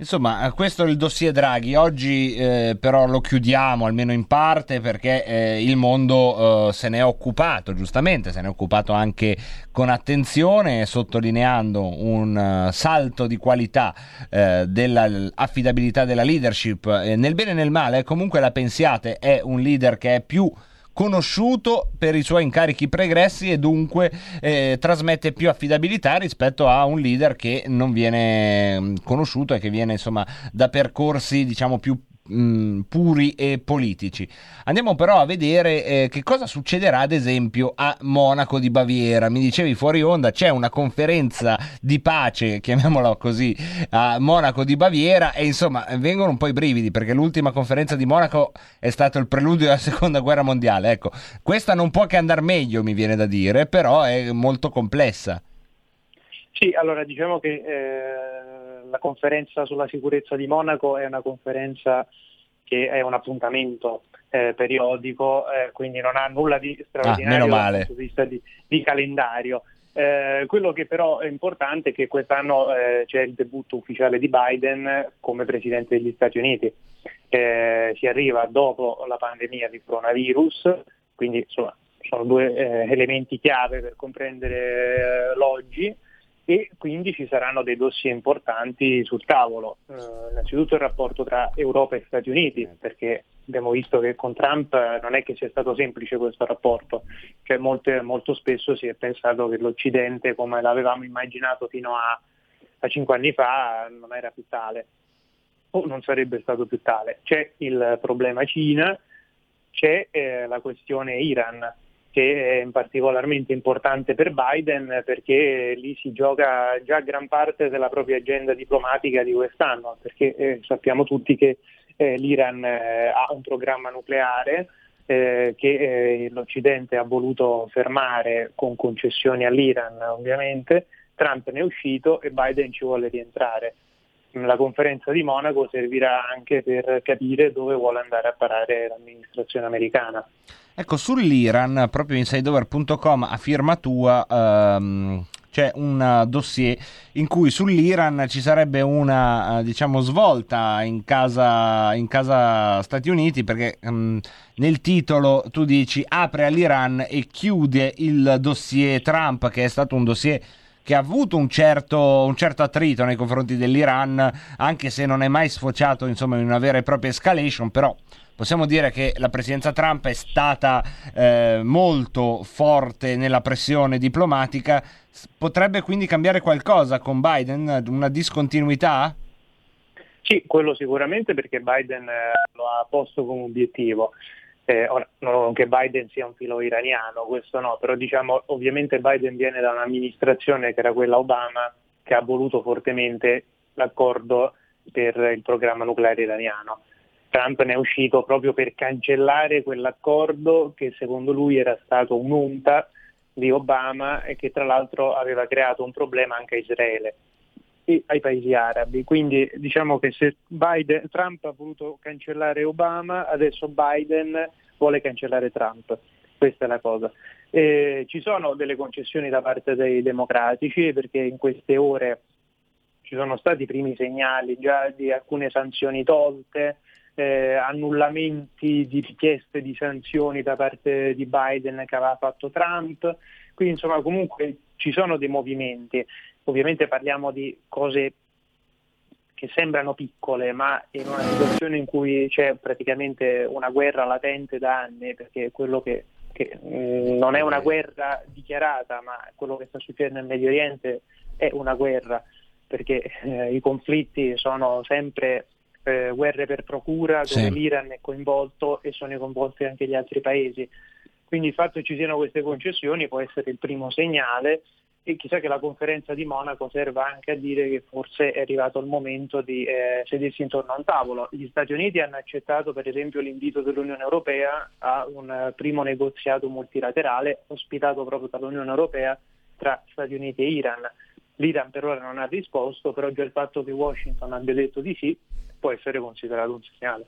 Insomma, questo è il dossier Draghi. Oggi eh, però lo chiudiamo almeno in parte perché eh, il mondo eh, se ne è occupato, giustamente, se ne è occupato anche con attenzione, sottolineando un uh, salto di qualità eh, dell'affidabilità della leadership eh, nel bene e nel male. Comunque la pensiate, è un leader che è più conosciuto per i suoi incarichi pregressi e dunque eh, trasmette più affidabilità rispetto a un leader che non viene mm, conosciuto e che viene insomma da percorsi diciamo più mh, puri e politici. Andiamo però a vedere eh, che cosa succederà ad esempio a Monaco di Baviera. Mi dicevi fuori onda c'è una conferenza di pace, chiamiamola così, a Monaco di Baviera e insomma vengono un po' i brividi perché l'ultima conferenza di Monaco è stato il preludio della seconda guerra mondiale. Ecco, questa non può che andare meglio, mi viene da dire, però è molto complessa.
Sì, allora diciamo che eh, la conferenza sulla sicurezza di Monaco è una conferenza che è un appuntamento eh, periodico, eh, quindi non ha nulla di straordinario
ah,
dal punto di vista di, di calendario. Eh, quello che però è importante è che quest'anno eh, c'è il debutto ufficiale di Biden come Presidente degli Stati Uniti. Eh, si arriva dopo la pandemia di coronavirus, quindi insomma, sono due elementi chiave per comprendere l'oggi e quindi ci saranno dei dossier importanti sul tavolo. Eh, innanzitutto il rapporto tra Europa e Stati Uniti, perché abbiamo visto che con Trump non è che sia stato semplice questo rapporto, cioè molte, molto spesso si è pensato che l'Occidente, come l'avevamo immaginato fino a, a cinque anni fa, non era più tale o non sarebbe stato più tale. C'è il problema Cina, c'è eh, la questione Iran che è particolarmente importante per Biden perché lì si gioca già gran parte della propria agenda diplomatica di quest'anno, perché eh, sappiamo tutti che eh, l'Iran eh, ha un programma nucleare eh, che eh, l'Occidente ha voluto fermare con concessioni all'Iran ovviamente, Trump ne è uscito e Biden ci vuole rientrare. La conferenza di Monaco servirà anche per capire dove vuole andare a parare l'amministrazione americana.
Ecco, sull'Iran, proprio insideover.com a firma tua ehm, c'è un dossier in cui sull'Iran ci sarebbe una diciamo, svolta in casa, in casa Stati Uniti perché ehm, nel titolo tu dici apre all'Iran e chiude il dossier Trump che è stato un dossier che ha avuto un certo, un certo, attrito nei confronti dell'Iran, anche se non è mai sfociato insomma, in una vera e propria escalation, però possiamo dire che la presidenza Trump è stata eh, molto forte nella pressione diplomatica. Potrebbe quindi cambiare qualcosa con Biden? Una discontinuità?
Sì, quello sicuramente perché Biden eh, lo ha posto come obiettivo. Eh, ora, non che Biden sia un filo iraniano, questo no, però diciamo ovviamente Biden viene da un'amministrazione che era quella Obama che ha voluto fortemente l'accordo per il programma nucleare iraniano. Trump ne è uscito proprio per cancellare quell'accordo che secondo lui era stato un'unta di Obama e che tra l'altro aveva creato un problema anche a Israele e ai paesi arabi. Quindi diciamo che se Biden, Trump ha voluto cancellare Obama, adesso Biden vuole cancellare Trump. Questa è la cosa. Eh, ci sono delle concessioni da parte dei democratici perché in queste ore ci sono stati i primi segnali già di alcune sanzioni tolte, eh, annullamenti di richieste di sanzioni da parte di Biden che aveva fatto Trump. Quindi insomma comunque ci sono dei movimenti. Ovviamente parliamo di cose che sembrano piccole, ma in una situazione in cui c'è praticamente una guerra latente da anni, perché quello che, che mh, mm, non è una guerra dichiarata, ma quello che sta succedendo nel Medio Oriente è una guerra, perché eh, i conflitti sono sempre eh, guerre per procura dove sì. l'Iran è coinvolto e sono coinvolti anche gli altri paesi. Quindi il fatto che ci siano queste concessioni può essere il primo segnale e chissà che la conferenza di Monaco serva anche a dire che forse è arrivato il momento di eh, sedersi intorno a un tavolo. Gli Stati Uniti hanno accettato per esempio l'invito dell'Unione Europea a un primo negoziato multilaterale ospitato proprio dall'Unione Europea tra Stati Uniti e Iran. L'Iran per ora non ha risposto, però già il fatto che Washington abbia detto di sì può essere considerato un segnale.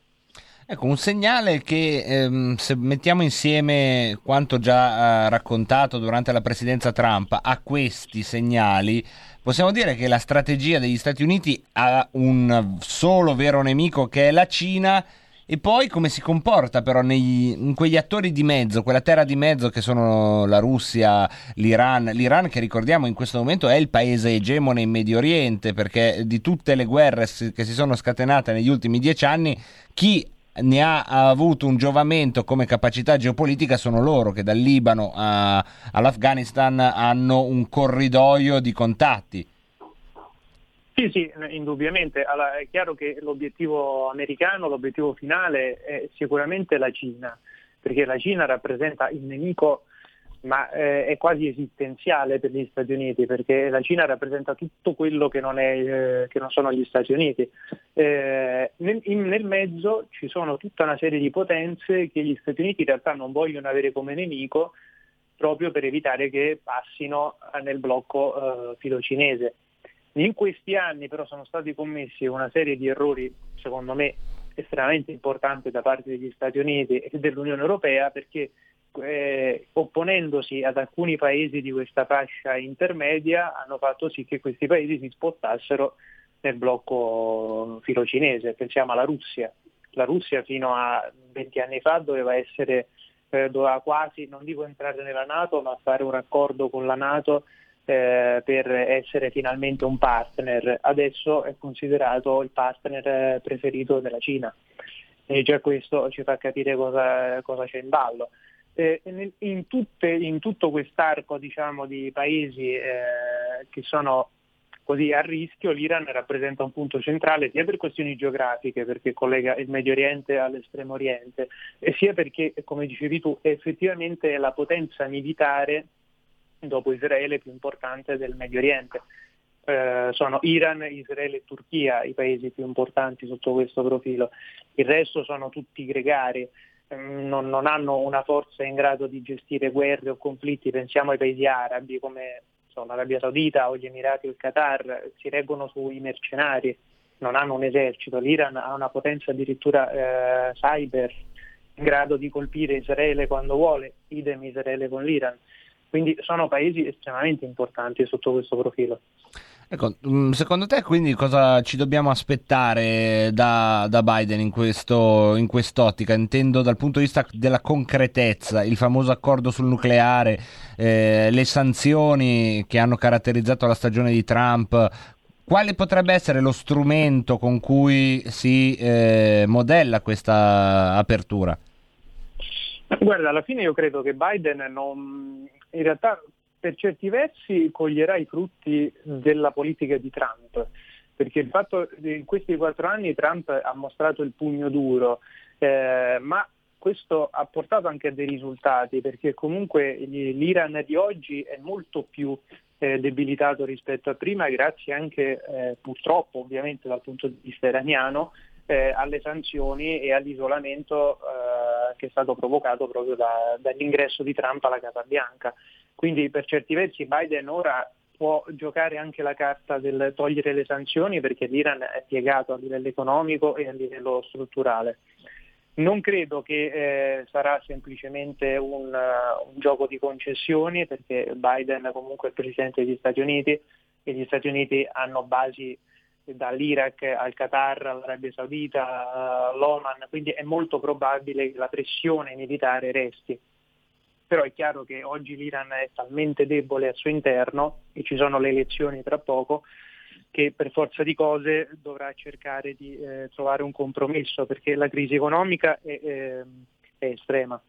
Ecco, un segnale che ehm, se mettiamo insieme quanto già eh, raccontato durante la presidenza Trump a questi segnali, possiamo dire che la strategia degli Stati Uniti ha un solo vero nemico che è la Cina e poi come si comporta però negli, in quegli attori di mezzo, quella terra di mezzo che sono la Russia, l'Iran, l'Iran che ricordiamo in questo momento è il paese egemone in Medio Oriente perché di tutte le guerre che si sono scatenate negli ultimi dieci anni, chi ne ha avuto un giovamento come capacità geopolitica sono loro che dal Libano a, all'Afghanistan hanno un corridoio di contatti.
Sì, sì, indubbiamente. Allora, è chiaro che l'obiettivo americano, l'obiettivo finale è sicuramente la Cina, perché la Cina rappresenta il nemico ma eh, è quasi esistenziale per gli Stati Uniti perché la Cina rappresenta tutto quello che non, è, eh, che non sono gli Stati Uniti. Eh, nel, in, nel, mezzo ci sono tutta una serie di potenze che gli Stati Uniti in realtà non vogliono avere come nemico proprio per evitare che passino nel blocco eh, filocinese. In questi anni però sono stati commessi una serie di errori, secondo me, estremamente importanti da parte degli Stati Uniti e dell'Unione Europea perché eh, opponendosi ad alcuni paesi di questa fascia intermedia hanno fatto sì che questi paesi si spostassero nel blocco filocinese, pensiamo alla Russia. La Russia fino a 20 anni fa doveva essere, eh, doveva quasi, non dico entrare nella Nato, ma fare un accordo con la Nato eh, per essere finalmente un partner, adesso è considerato il partner eh, preferito della Cina e già questo ci fa capire cosa, cosa c'è in ballo. Eh, in, tutte, in, tutto quest'arco diciamo, di paesi eh, che sono così a rischio, l'Iran rappresenta un punto centrale sia per questioni geografiche, perché collega il Medio Oriente all'estremo Oriente, sia perché, come dicevi tu, effettivamente è la potenza militare dopo Israele più importante del Medio Oriente. Eh, sono Iran, Israele e Turchia i paesi più importanti sotto questo profilo, il resto sono tutti gregari, mm, non, non, hanno una forza in grado di gestire guerre o conflitti, pensiamo ai paesi arabi come so, l'Arabia Saudita o gli Emirati o il Qatar, si reggono sui mercenari, non hanno un esercito, l'Iran ha una potenza addirittura eh, cyber in grado di colpire Israele quando vuole, idem Israele con l'Iran. Quindi sono paesi estremamente importanti sotto questo profilo.
Ecco, mm, secondo te quindi cosa ci dobbiamo aspettare da, da Biden in, questo, in, quest'ottica? Intendo dal punto di vista della concretezza, il famoso accordo sul nucleare, eh, le sanzioni che hanno caratterizzato la stagione di Trump. Quale potrebbe essere lo strumento con cui si eh, modella questa apertura?
Guarda, alla fine io credo che Biden non, in realtà per certi versi coglierà i frutti della politica di Trump, perché il fatto in questi quattro anni Trump ha mostrato il pugno duro, eh, ma questo ha portato anche a dei risultati, perché comunque l'Iran di oggi è molto più eh, debilitato rispetto a prima, grazie anche eh, purtroppo ovviamente dal punto di vista iraniano, eh, alle sanzioni e all'isolamento eh, che è stato provocato proprio da, dall'ingresso di Trump alla Casa Bianca. Quindi per certi versi Biden ora può giocare anche la carta del togliere le sanzioni perché l'Iran è piegato a livello economico e a livello strutturale. Non credo che eh, sarà semplicemente un, uh, un, gioco di concessioni perché Biden comunque è il Presidente degli Stati Uniti e gli Stati Uniti hanno basi dall'Iraq al Qatar, all'Arabia Saudita, all'Oman, quindi è molto probabile che la pressione militare resti. Però è chiaro che oggi l'Iran è talmente debole al suo interno e ci sono le elezioni tra poco che per forza di cose dovrà cercare di eh, trovare un compromesso perché la crisi economica è, è, è estrema.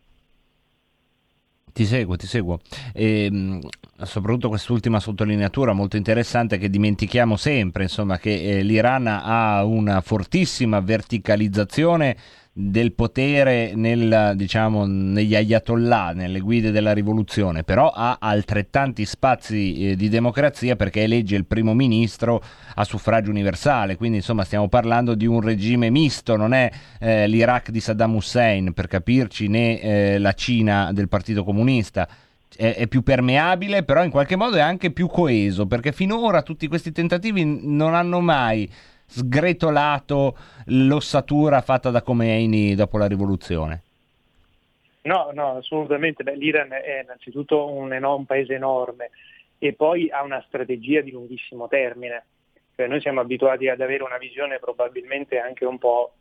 Ti seguo, ti seguo. E, ehm, soprattutto quest'ultima sottolineatura molto interessante che dimentichiamo sempre, insomma, che eh, l'Iran ha una fortissima verticalizzazione del potere nel, diciamo, negli ayatollah, nelle guide della rivoluzione, però ha altrettanti spazi eh, di democrazia perché elegge il primo ministro a suffragio universale, quindi insomma stiamo parlando di un regime misto, non è eh, l'Iraq di Saddam Hussein per capirci né eh, la Cina del Partito Comunista. È, più permeabile, però in qualche modo è anche più coeso, perché finora tutti questi tentativi non hanno mai sgretolato l'ossatura fatta da Khomeini dopo la rivoluzione?
No, no, assolutamente. Beh, L'Iran è innanzitutto un, enorme, un paese enorme e poi ha una strategia di lunghissimo termine. Cioè, noi siamo abituati ad avere una visione probabilmente anche un po'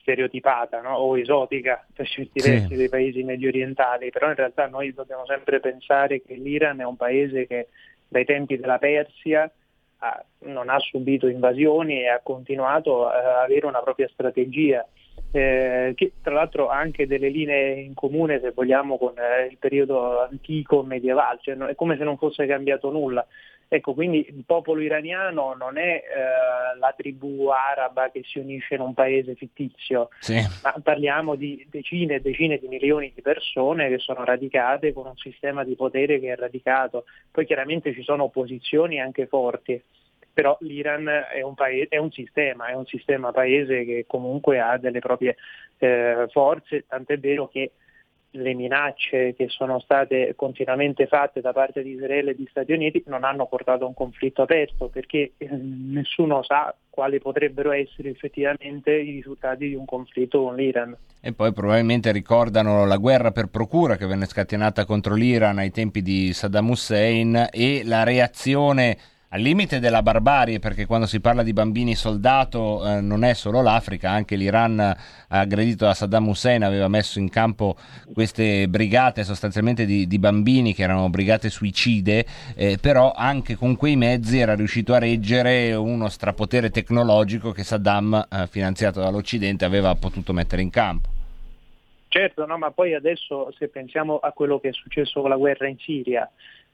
stereotipata no? o esotica per certi sì. versi dei paesi medio orientali, però in realtà noi dobbiamo sempre pensare che l'Iran è un paese che dai tempi della Persia ha, non ha subito invasioni e ha continuato a avere una propria strategia. Eh, che tra l'altro ha anche delle linee in comune se vogliamo con eh, il periodo antico medievale, cioè, è come se non fosse cambiato nulla. Ecco, quindi il popolo iraniano non è eh, la tribù araba che si unisce in un paese fittizio,
sì.
ma parliamo di decine e decine di milioni di persone che sono radicate con un sistema di potere che è radicato. Poi chiaramente ci sono opposizioni anche forti, però l'Iran è un, paese, è un sistema, è un sistema paese che comunque ha delle proprie eh, forze, tant'è vero che le minacce che sono state continuamente fatte da parte di Israele e di Stati Uniti non hanno portato a un conflitto aperto perché eh, nessuno sa quali potrebbero essere effettivamente i risultati di un conflitto con l'Iran.
E poi probabilmente ricordano la guerra per procura che venne scatenata contro l'Iran ai tempi di Saddam Hussein e la reazione al limite della barbarie, perché quando si parla di bambini soldato eh, non è solo l'Africa, anche l'Iran aggredito da Saddam Hussein aveva messo in campo queste brigate sostanzialmente di, di bambini che erano brigate suicide, eh, però anche con quei mezzi era riuscito a reggere uno strapotere tecnologico che Saddam, eh, finanziato dall'Occidente, aveva potuto mettere in campo.
Certo, no, ma poi adesso se pensiamo a quello che è successo con la guerra in Siria,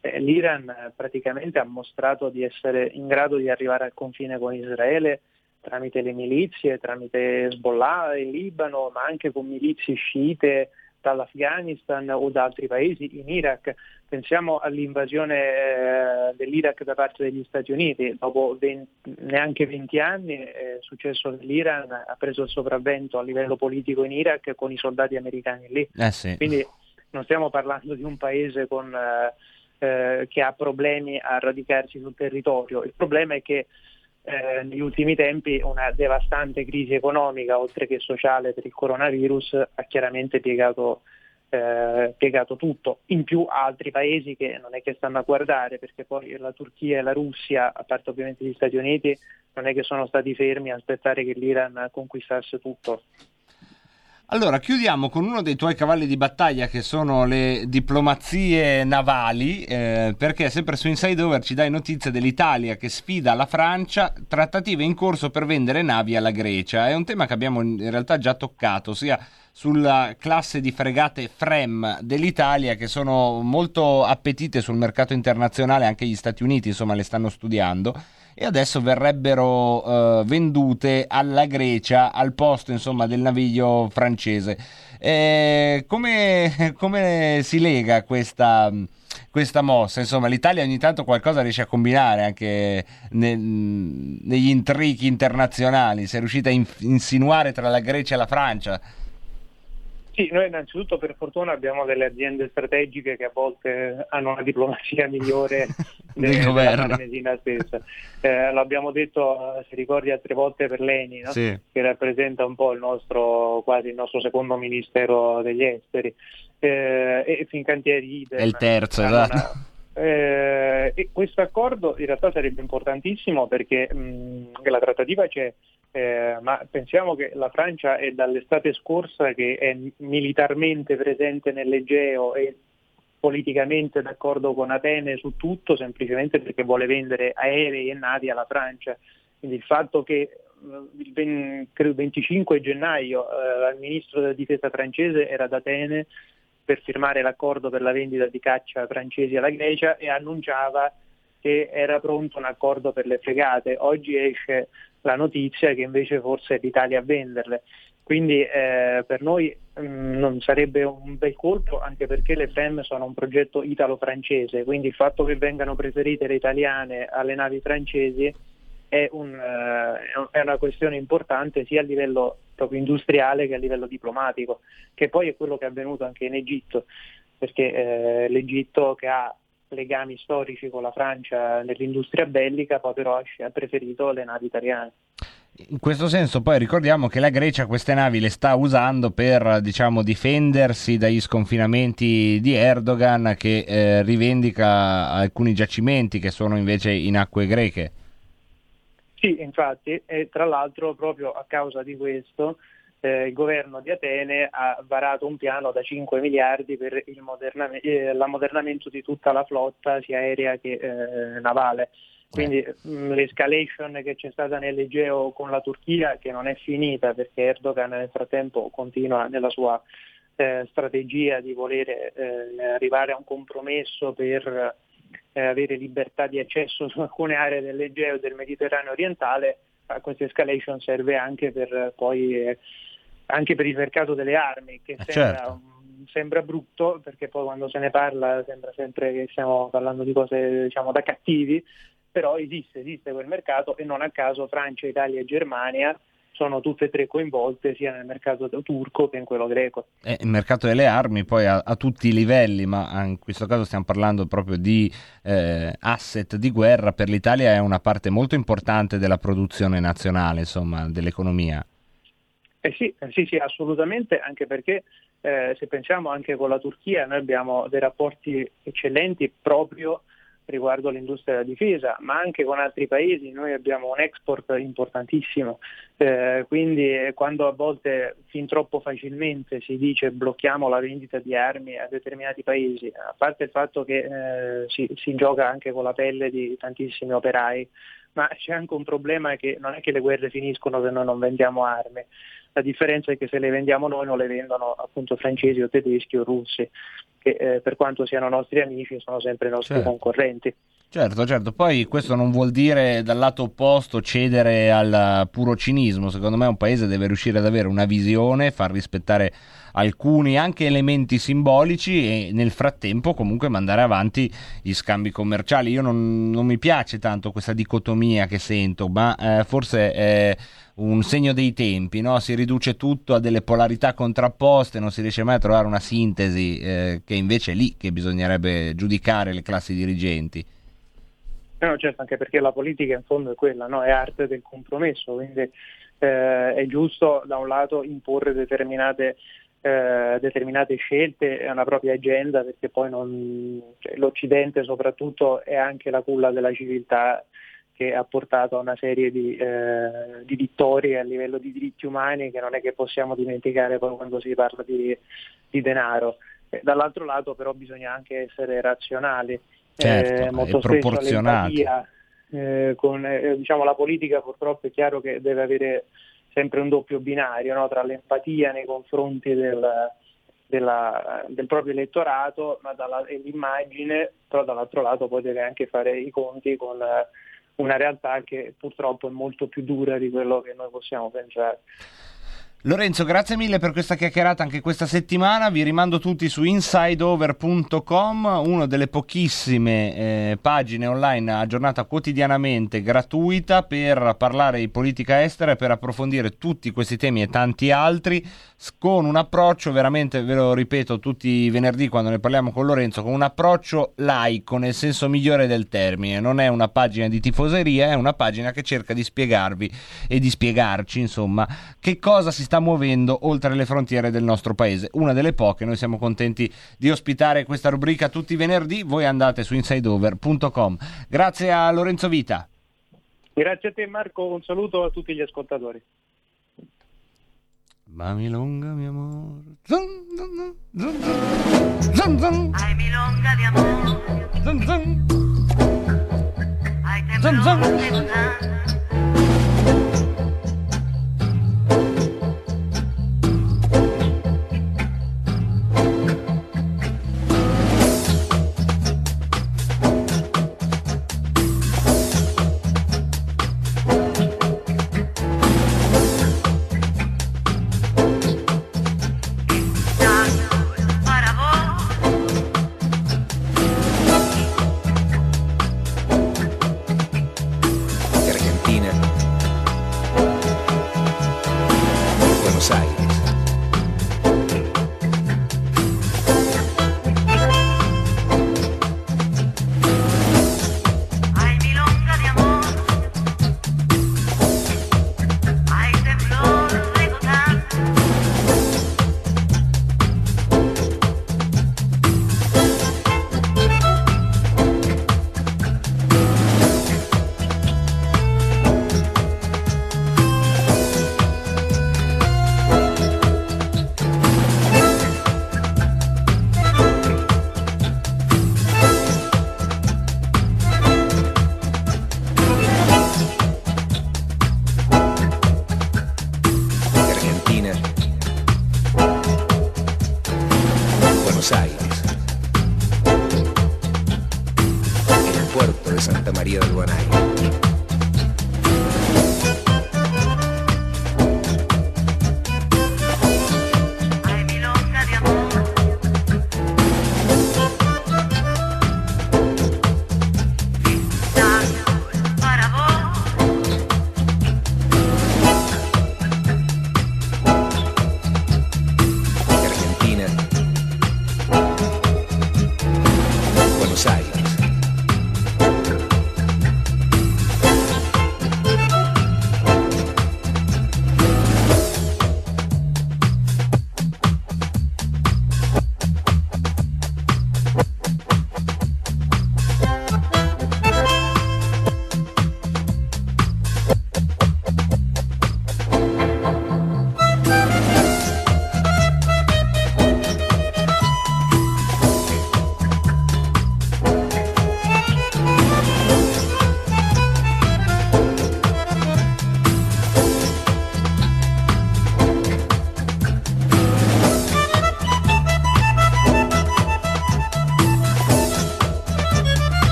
l'Iran eh, praticamente ha mostrato di essere in grado di arrivare al confine con Israele tramite le milizie, tramite Hezbollah in Libano, ma anche con milizie sciite dall'Afghanistan o da altri paesi in Iraq. Pensiamo all'invasione eh, dell'Iraq da parte degli Stati Uniti, dopo 20, neanche 20 anni è successo che l'Iran ha preso il sopravvento a livello politico in Iraq con i soldati americani lì.
Eh sì.
Quindi non stiamo parlando di un paese con, eh, eh, che ha problemi a radicarsi sul territorio, il problema è che eh, negli ultimi tempi una devastante crisi economica, oltre che sociale per il coronavirus, ha chiaramente piegato, eh, piegato tutto. In più altri paesi che non è che stanno a guardare, perché poi la Turchia e la Russia, a parte ovviamente gli Stati Uniti, non è che sono stati fermi a aspettare che l'Iran conquistasse tutto.
Allora, chiudiamo con uno dei tuoi cavalli di battaglia che sono le diplomazie navali, eh, perché sempre su Inside Over ci dai notizie dell'Italia che sfida la Francia, trattative in corso per vendere navi alla Grecia. È un tema che abbiamo in realtà già toccato, sia sulla classe di fregate FREM dell'Italia che sono molto appetite sul mercato internazionale, anche gli Stati Uniti insomma le stanno studiando e adesso verrebbero uh, vendute alla Grecia al posto insomma, del naviglio francese. Eh, come, come, si lega questa, questa, mossa? Insomma, l'Italia ogni tanto qualcosa riesce a combinare anche ne, negli intrighi internazionali, si è riuscita a insinuare tra la Grecia e la Francia.
Sì, noi innanzitutto per fortuna abbiamo delle aziende strategiche che a volte hanno una diplomazia migliore
del governo.
Mesina stessa. Eh, l'abbiamo detto, se ricordi, altre volte per l'ENI, no?
sì.
che rappresenta un po' il nostro, quasi il nostro secondo ministero degli esteri. Eh, e Fincantieri
È il terzo, esatto. Una,
eh, e questo accordo in realtà sarebbe importantissimo perché mh, la trattativa c'è eh, ma pensiamo che la Francia è dall'estate scorsa che è militarmente presente nell'Egeo e politicamente d'accordo con Atene su tutto, semplicemente perché vuole vendere aerei e navi alla Francia. Quindi il fatto che eh, il, 20, credo, 25 gennaio eh, il ministro della difesa francese era ad Atene per firmare l'accordo per la vendita di caccia francesi alla Grecia e annunciava che era pronto un accordo per le fregate. Oggi esce la notizia che invece forse è l'Italia a venderle. Quindi eh, per noi mh, mm, non sarebbe un bel colpo anche perché le FEM sono un progetto italo-francese, quindi il fatto che vengano preferite le italiane alle navi francesi è, un, uh, è una questione importante sia a livello proprio industriale che a livello diplomatico, che poi è quello che è avvenuto anche in Egitto, perché eh, l'Egitto che ha legami storici con la Francia nell'industria bellica, poi però ha preferito le navi italiane.
In questo senso poi ricordiamo che la Grecia queste navi le sta usando per diciamo, difendersi dagli sconfinamenti di Erdogan che eh, rivendica alcuni giacimenti che sono invece in acque greche.
Sì, infatti, e tra l'altro proprio a causa di questo eh, il governo di Atene ha varato un piano da 5 miliardi per il moderna- eh, l'ammodernamento di tutta la flotta sia aerea che eh, navale. Quindi mh, mm, l'escalation che c'è stata nell'Egeo con la Turchia, che non è finita perché Erdogan nel frattempo continua nella sua eh, strategia di voler eh, arrivare a un compromesso per eh, avere libertà di accesso su alcune aree dell'Egeo e del Mediterraneo orientale, questa escalation serve anche per poi anche per il mercato delle armi, che
eh
sembra,
certo.
sembra, brutto, perché poi quando se ne parla sembra sempre che stiamo parlando di cose diciamo, da cattivi, però esiste, esiste quel mercato e non a caso Francia, Italia e Germania sono tutte e tre coinvolte sia nel mercato turco che in quello greco.
Eh, il mercato delle armi poi a, a, tutti i livelli, ma in questo caso stiamo parlando proprio di eh, asset di guerra, per l'Italia è una parte molto importante della produzione nazionale, insomma, dell'economia.
Eh sì, eh sì, sì, assolutamente, anche perché eh, se pensiamo anche con la Turchia, noi abbiamo dei rapporti eccellenti proprio riguardo l'industria della difesa, ma anche con altri paesi. Noi abbiamo un export importantissimo, eh, quindi eh, quando a volte fin troppo facilmente si dice blocchiamo la vendita di armi a determinati paesi, a parte il fatto che eh, si, si gioca anche con la pelle di tantissimi operai, ma c'è anche un problema che non è che le guerre finiscono se noi non vendiamo armi. La differenza è che se le vendiamo noi non le vendono appunto francesi o tedeschi o russi, che eh, per quanto siano nostri amici sono sempre i nostri
Certo.
concorrenti.
Certo, certo, poi questo non vuol dire dal lato opposto cedere al puro cinismo, secondo me un paese deve riuscire ad avere una visione, far rispettare alcuni anche elementi simbolici e nel frattempo comunque mandare avanti gli scambi commerciali. Io non, non mi piace tanto questa dicotomia che sento, ma eh, forse è un segno dei tempi, no? si riduce tutto a delle polarità contrapposte, non si riesce mai a trovare una sintesi eh, che invece è lì che bisognerebbe giudicare le classi dirigenti.
No, certo, anche perché la politica in fondo è quella, no? è arte del compromesso, quindi eh, è giusto da un lato imporre determinate, eh, determinate scelte e una propria agenda, perché poi non- cioè, l'Occidente soprattutto è anche la culla della civiltà che ha portato a una serie di, eh, di vittorie a livello di diritti umani che non è che possiamo dimenticare poi quando si parla di, di denaro. Dall'altro lato però bisogna anche essere razionali.
Certo,
Eh, molto
proporzionati.
l'empatia, eh, con eh, diciamo, la politica purtroppo è chiaro che deve avere sempre un doppio binario no? tra l'empatia nei confronti del, della- del proprio elettorato ma dalla- e l'immagine, però dall'altro lato poi deve anche fare i conti con eh, una realtà che purtroppo è molto più dura di quello che noi possiamo pensare.
Lorenzo, grazie mille per questa chiacchierata anche questa settimana. Vi rimando tutti su insideover.com, una delle pochissime eh, pagine online aggiornata quotidianamente gratuita per parlare di politica estera e per approfondire tutti questi temi e tanti altri con un approccio veramente, ve lo ripeto tutti i venerdì quando ne parliamo con Lorenzo, con un approccio laico nel senso migliore del termine. Non è una pagina di tifoseria, è una pagina che cerca di spiegarvi e di spiegarci, insomma, che cosa si sta muovendo oltre le frontiere del nostro paese. Una delle poche, noi siamo contenti di ospitare questa rubrica tutti i venerdì, voi andate su insideover.com. Grazie a Lorenzo Vita.
Grazie a te Marco, un saluto a tutti gli ascoltatori.
Mamilonga, mio amore. Zun, zun, zun, zun, zun, zun.
Ai milonga di amore,
Zun, zun.
ai
Zun, zun.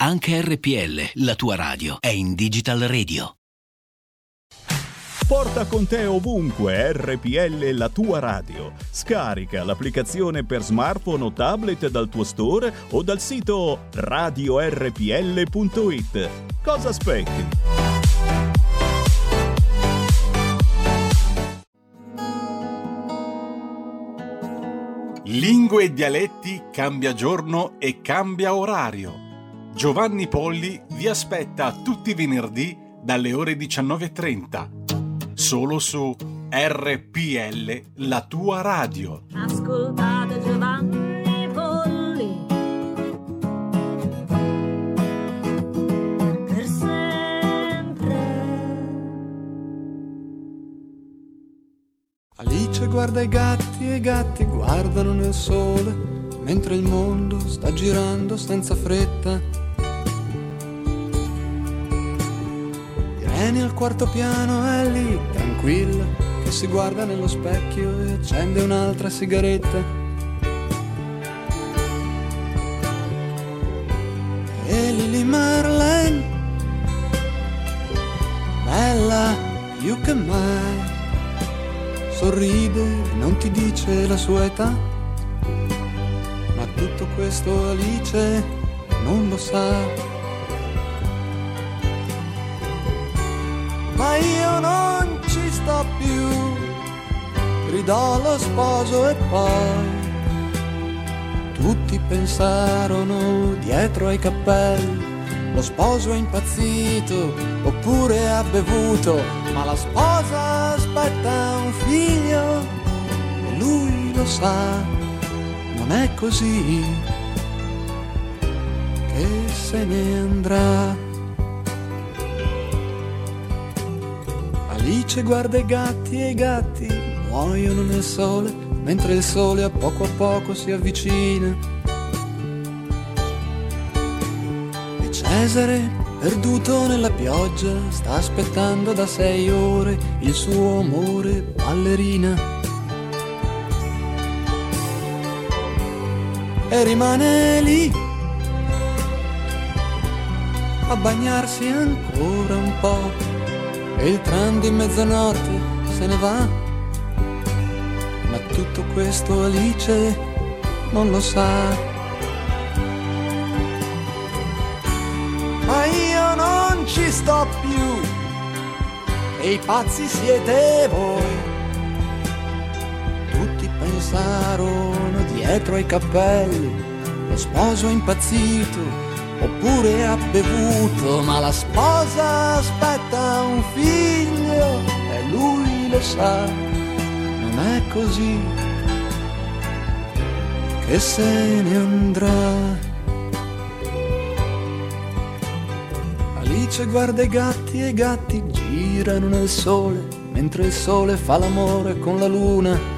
Anche RPL, la tua radio, è in Digital Radio.
Porta con te ovunque RPL la tua radio. Scarica l'applicazione per smartphone o tablet dal tuo store o dal sito radiorpl.it. Cosa aspetti?
Lingue e dialetti cambia giorno e cambia orario. Giovanni Polli vi aspetta tutti i venerdì dalle ore 19.30. Solo su RPL, la tua radio.
Ascoltate Giovanni Polli. Per sempre.
Alice guarda i gatti e i gatti guardano nel sole, mentre il mondo sta girando senza fretta. Irene al quarto piano è lì, tranquilla, che si guarda nello specchio e accende un'altra sigaretta. E Lily Marlene, bella più che mai, sorride e non ti dice la sua età. Ma tutto questo Alice non lo sa. Più. Gridò lo sposo e poi tutti pensarono dietro ai cappelli. Lo sposo è impazzito oppure ha bevuto, ma la sposa aspetta un figlio e lui lo sa, non è così che se ne andrà. Alice guarda i gatti e i gatti muoiono nel sole, mentre il sole a poco a poco si avvicina. E Cesare, perduto nella pioggia, sta aspettando da sei ore il suo amore ballerina. E rimane lì a bagnarsi ancora un po' e il tram di mezzanotte se ne va. Ma tutto questo Alice non lo sa. Ma io non ci sto più e i pazzi siete voi. Tutti pensarono dietro ai cappelli, lo sposo è impazzito oppure ha bevuto, ma la sposa aspetta un figlio e lui lo sa, non è così che se ne andrà. Alice guarda i gatti e i gatti girano nel sole, mentre il sole fa l'amore con la luna.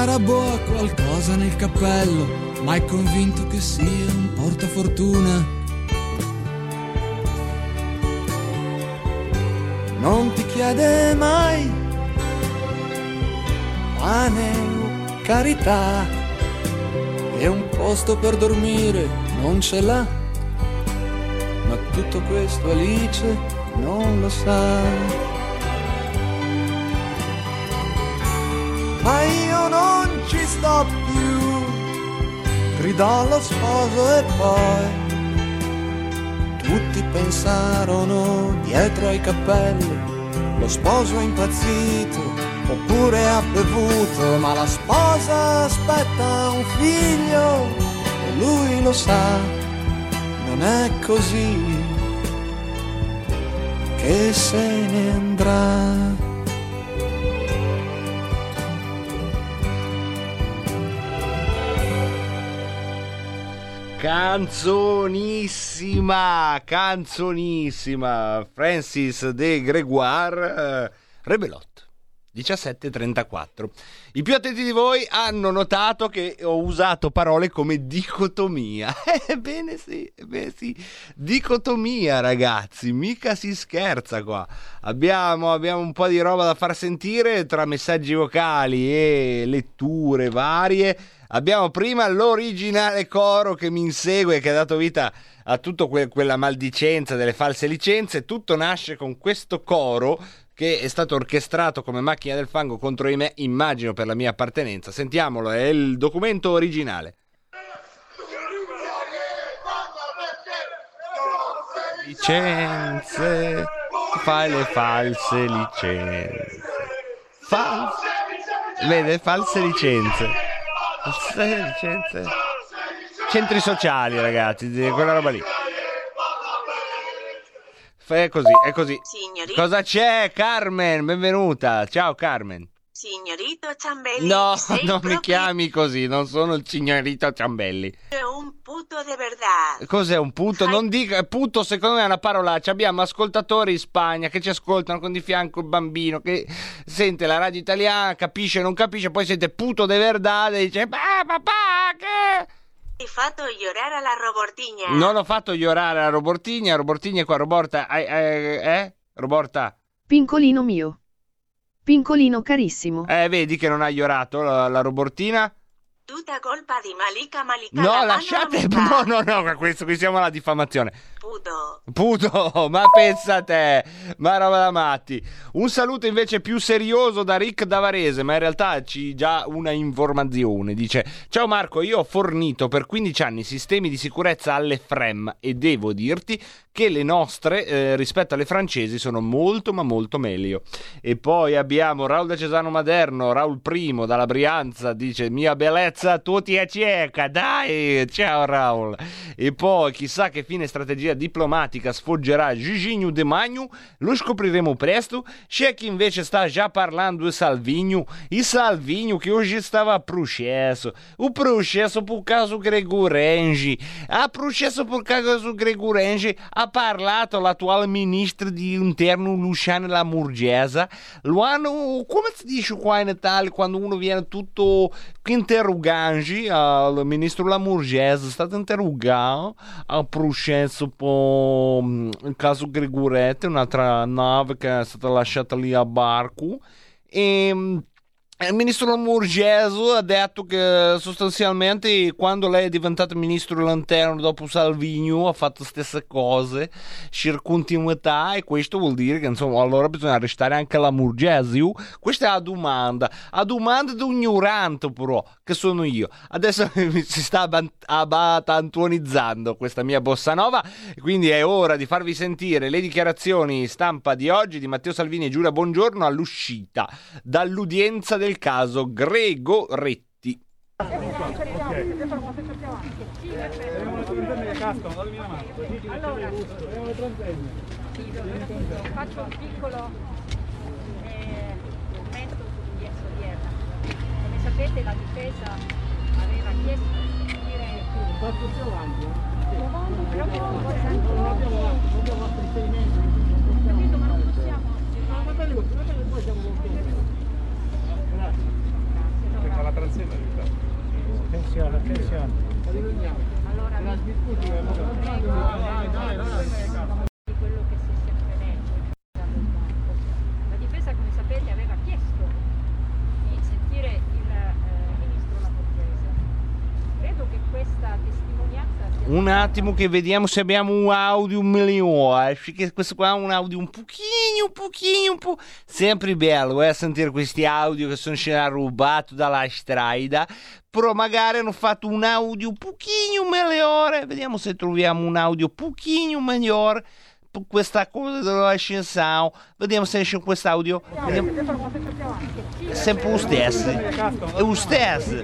Arabo ha qualcosa nel cappello, ma è convinto che sia un portafortuna. Non ti chiede mai pane o carità e un posto per dormire non ce l'ha. Ma tutto questo Alice non lo sa. Gridò lo sposo e poi pensarono dietro ai cappelli, lo sposo è impazzito oppure ha bevuto, ma la sposa aspetta un figlio e lui lo sa, non è così che se ne andrà.
Canzonissima, canzonissima. Francis de Gregoire, eh, Rebelot. 17.34. I più attenti di voi hanno notato che ho usato parole come dicotomia. Ebbene sì, ebbene sì. Dicotomia, ragazzi, mica si scherza qua. Abbiamo, abbiamo un po' di roba da far sentire tra messaggi vocali e letture varie. Abbiamo prima l'originale coro che mi insegue, che ha dato vita a tutta que- quella maldicenza delle false licenze. Tutto nasce con questo coro che è stato orchestrato come macchina del fango contro di me, immagino per la mia appartenenza. Sentiamolo, è il documento originale. Licenze, fai le false licenze. False, vede, false licenze. Licenze. Centri sociali, ragazzi, quella roba lì. È così, è così.
Signorina.
Cosa c'è, Carmen? Benvenuta. Ciao, Carmen.
Signorito Ciambelli,
No,
sei
non mi chiami così, non sono il signorito Ciambelli.
un puto de verdad.
Cos'è un puto? Non dica puto, secondo me è una parolaccia. Abbiamo ascoltatori in Spagna che ci ascoltano con di fianco il bambino che sente la radio italiana, capisce, non capisce, poi sente puto de verdade e dice "Ah, papà, che
Hai fatto llorare alla robortigna.
Non ho fatto llorare la Robortigna, Robortigna è qua, Roborta, eh, eh, eh? Roborta?
Pincolino mio. Pincolino carissimo.
Eh, vedi che non ha llorato la, la Robortina?
Tutta colpa di Malika Malika.
No,
la
lasciate, no, no, no, questo qui siamo alla diffamazione.
Puto.
Puto, ma pensa a te, ma roba da matti. Un saluto invece più serioso da Rick Davarese, ma in realtà ci già una informazione. Dice: Ciao Marco, io ho fornito per 15 anni sistemi di sicurezza alle FREM e devo dirti che le nostre eh, rispetto alle francesi sono molto ma molto meglio. E poi abbiamo Raul da Cesano Maderno, Raul Primo dalla Brianza, dice mia bellezza tu ti è cieca, dai, ciao Raul. E poi chissà che fine strategia diplomatica sfoggerà Giginho De Magno, lo scopriremo presto. C'è chi invece sta già parlando di Salvinho, e Salvinho che oggi stava a processo, o processo por caso Gregorengi, a processo por caso Gregorengi ha parlato l'attuale ministro di interno Luciano Lamurgesa, lo hanno, come si dice qua in Italia quando uno viene tutto interrogante al ministro Lamurgesa, è stato interrogato al processo per mm, il caso Gregoretti, un'altra nave che è stata lasciata lì a barco e mm, il ministro Lamurgeso ha detto che sostanzialmente quando lei è diventato ministro dell'interno dopo Salvini ha fatto le stesse cose, circontinuità e questo vuol dire che insomma allora bisogna arrestare anche Lamurgesio. Questa è la domanda, la domanda di un ignorante però, che sono io. Adesso si sta abatantonizzando questa mia bossa nova, quindi è ora di farvi sentire le dichiarazioni stampa di oggi di Matteo Salvini e Giulia Buongiorno all'uscita dall'udienza del caso Grego Retti.
Faccio un piccolo eh, commento sull'udienza odierna. Come sapete la difesa aveva chiesto di sentire però che cosa Capito, ma non possiamo
la transenna Attenzione, attenzione.
Allora,
Dai, dai, dai.
Un attimo che vediamo se abbiamo un audio migliore. Che questo qua è un audio un pochino, un pochino, un po'. Sempre bello, eh, sentire questi audio che sono scena rubato dalla strada. Però magari hanno fatto un audio un pochino migliore. Vediamo se troviamo un audio un pochino migliore. per Questa cosa dell'ascensão. Vediamo se esce quest'audio. Vediamo. È sempre lo stesso. È lo stesso.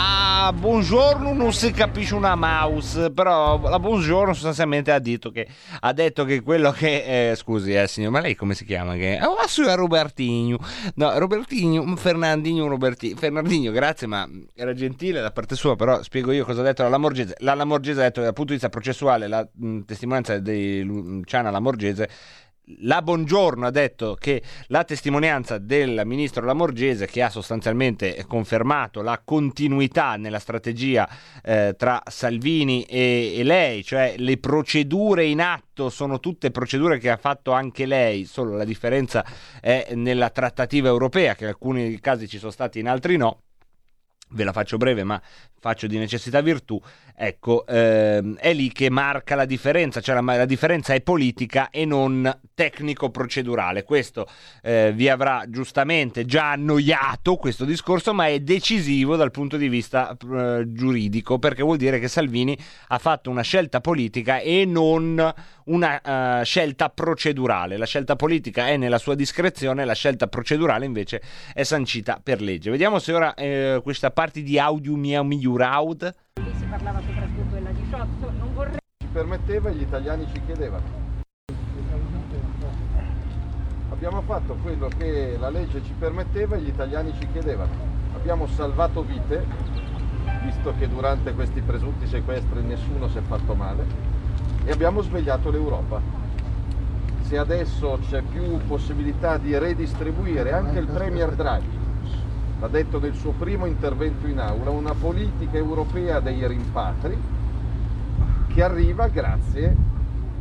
Ah, buongiorno non si capisce una mouse, però la buongiorno sostanzialmente ha detto che, ha detto che quello che... eh, scusi, eh, signor, ma lei come si chiama? Che, oh, su è Robertinho. No, Robertinho, Fernandinho, Robertinho. Fernandinho, grazie, ma era gentile da parte sua, però spiego io cosa ha detto la Lamorgese. La Lamorgese ha detto che dal punto di vista processuale la mh, testimonianza di Luciana Lamorgese la Bongiorno ha detto che la testimonianza del ministro Lamorgese, che ha sostanzialmente confermato la continuità nella strategia eh, tra Salvini e, e lei, cioè le procedure in atto sono tutte procedure che ha fatto anche lei, solo la differenza è nella trattativa europea, che in alcuni casi ci sono stati, in altri no. Ve la faccio breve, ma faccio di necessità virtù. Ecco, ehm, è lì che marca la differenza, cioè la, la differenza è politica e non tecnico-procedurale. Questo eh, vi avrà giustamente già annoiato questo discorso, ma è decisivo dal punto di vista eh, giuridico, perché vuol dire che Salvini ha fatto una scelta politica e non una eh, scelta procedurale. La scelta politica è nella sua discrezione, la scelta procedurale invece è sancita per legge. Vediamo se ora eh, questa parte di audio mia migliuraud.
Parlava soprattutto della 18, non vorrei...
ci permetteva e gli italiani ci chiedevano. Abbiamo fatto quello che la legge ci permetteva e gli italiani ci chiedevano. Abbiamo salvato vite, visto che durante questi presunti sequestri nessuno si è fatto male, e abbiamo svegliato l'Europa. Se adesso c'è più possibilità di redistribuire, anche il Premier Draghi l'ha detto nel suo primo intervento in aula, una politica europea dei rimpatri che arriva grazie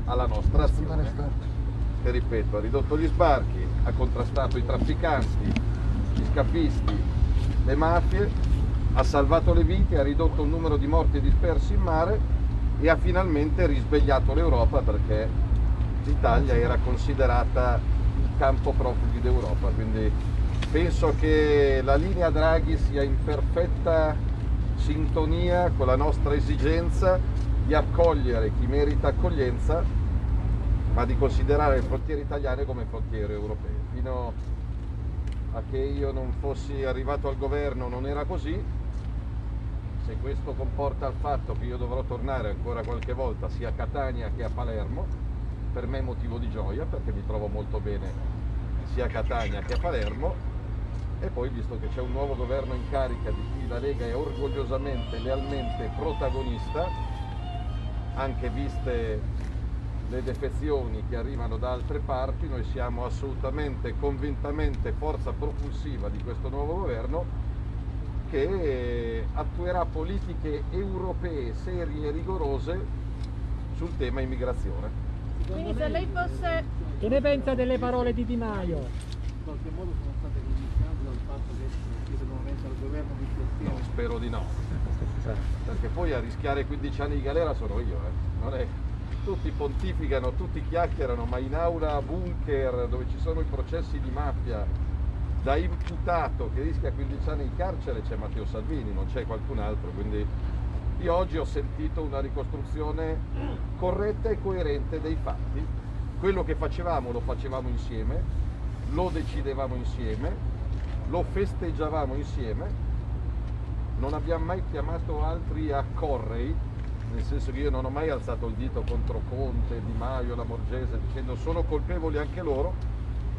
alla nostra azione. Che ripeto, ha ridotto gli sbarchi, ha contrastato i trafficanti, gli scafisti, le mafie, ha salvato le vite, ha ridotto il numero di morti e dispersi in mare e ha finalmente risvegliato l'Europa perché l'Italia era considerata il campo profughi d'Europa. Quindi penso che la linea Draghi sia in perfetta sintonia con la nostra esigenza di accogliere chi merita accoglienza, ma di considerare le frontiere italiane come frontiere europee. Fino a che io non fossi arrivato al governo non era così, se questo comporta il fatto che io dovrò tornare ancora qualche volta sia a Catania che a Palermo, per me è motivo di gioia perché mi trovo molto bene sia a Catania che a Palermo e poi visto che c'è un nuovo governo in carica di cui la Lega è orgogliosamente, lealmente protagonista, anche viste le defezioni che arrivano da altre parti, noi siamo assolutamente, convintamente forza propulsiva di questo nuovo governo che attuerà politiche europee serie e rigorose sul tema immigrazione.
Quindi se lei fosse...
Che ne pensa delle parole di Di Maio?
In qualche modo sono state condizionate dal fatto che in questo momento al governo di No, spero di no. Perché poi a rischiare 15 anni di galera sono io, eh. Non è... Tutti pontificano, tutti chiacchierano, ma in aula bunker dove ci sono i processi di mafia da imputato che rischia 15 anni di carcere c'è Matteo Salvini, non c'è qualcun altro, quindi io oggi ho sentito una ricostruzione corretta e coerente dei fatti. Quello che facevamo lo facevamo insieme, lo decidevamo insieme, lo festeggiavamo insieme, non abbiamo mai chiamato altri a correi, nel senso che io non ho mai alzato il dito contro Conte, Di Maio, la Morgese, dicendo sono colpevoli anche loro,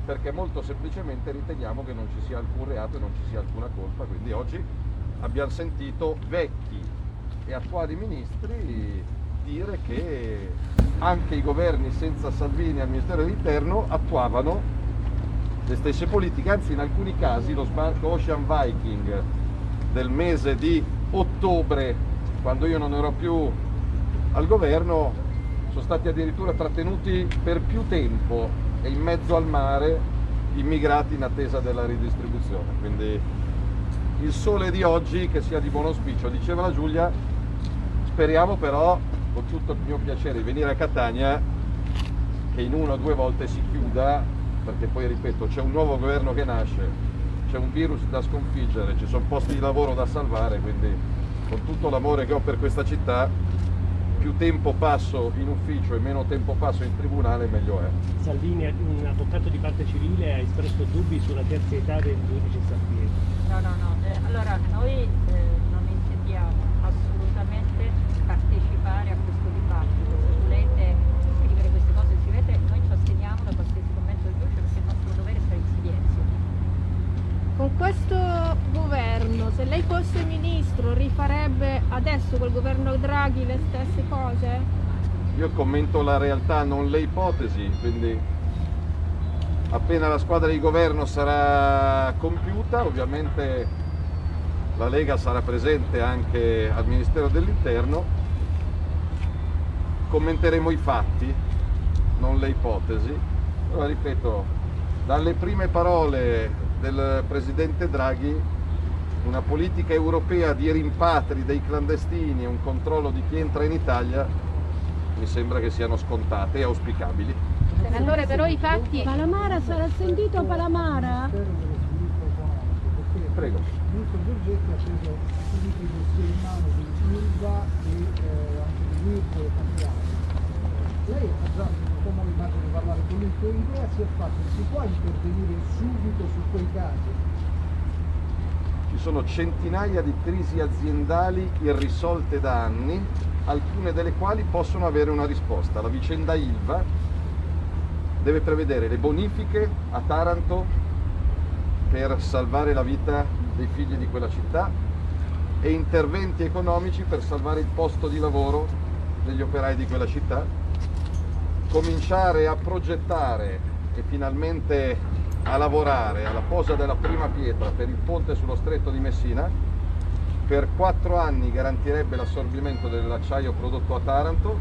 perché molto semplicemente riteniamo che non ci sia alcun reato e non ci sia alcuna colpa. Quindi oggi abbiamo sentito vecchi e attuali ministri dire che anche i governi senza Salvini al Ministero dell'Interno attuavano le stesse politiche, anzi in alcuni casi lo sbarco Ocean Viking del mese di ottobre, quando io non ero più al governo, sono stati addirittura trattenuti per più tempo e in mezzo al mare immigrati in attesa della ridistribuzione. Quindi il sole di oggi che sia di buon auspicio. Diceva la Giulia, speriamo però, con tutto il mio piacere, di venire a Catania, che in una o due volte si chiuda, perché poi ripeto, c'è un nuovo governo che nasce, c'è un virus da sconfiggere, ci sono posti di lavoro da salvare, quindi con tutto l'amore che ho per questa città, più tempo passo in ufficio e meno tempo passo in tribunale, meglio è.
Salvini, un avvocato di parte civile, ha espresso dubbi sulla terzietà del giudice Sappieri.
No, no, no. Eh, allora, noi eh, non intendiamo assolutamente partecipare a questo dibattito. Se volete scrivere queste cose, scrivete, noi ci asteniamo da qualsiasi commento del giudice perché il nostro dovere è stare in silenzio.
Con questo governo, se lei fosse ministro, rifarebbe adesso col governo Draghi le stesse cose?
Io commento la realtà, non le ipotesi, quindi appena la squadra di governo sarà compiuta, ovviamente la Lega sarà presente anche al Ministero dell'Interno, commenteremo i fatti, non le ipotesi. Allora ripeto, dalle prime parole del Presidente Draghi, una politica europea di rimpatri dei clandestini e un controllo di chi entra in Italia mi sembra che siano scontate e auspicabili.
Senatore, però i fatti... Palamara sarà sentito Palamara?
Prego.
Il ministro Giorgetti ha preso tutti i dossier in mano di Ilva e eh, anche di Mirko e tanti altri. Lei ha già modo immagino di parlare con lui, che idea si è fatta? Si può intervenire subito su quei casi?
Ci sono centinaia di crisi aziendali irrisolte da anni, alcune delle quali possono avere una risposta. La vicenda Ilva deve prevedere le bonifiche a Taranto per salvare la vita dei figli di quella città e interventi economici per salvare il posto di lavoro degli operai di quella città, cominciare a progettare e finalmente a lavorare alla posa della prima pietra per il ponte sullo stretto di Messina, per quattro anni garantirebbe l'assorbimento dell'acciaio prodotto a Taranto,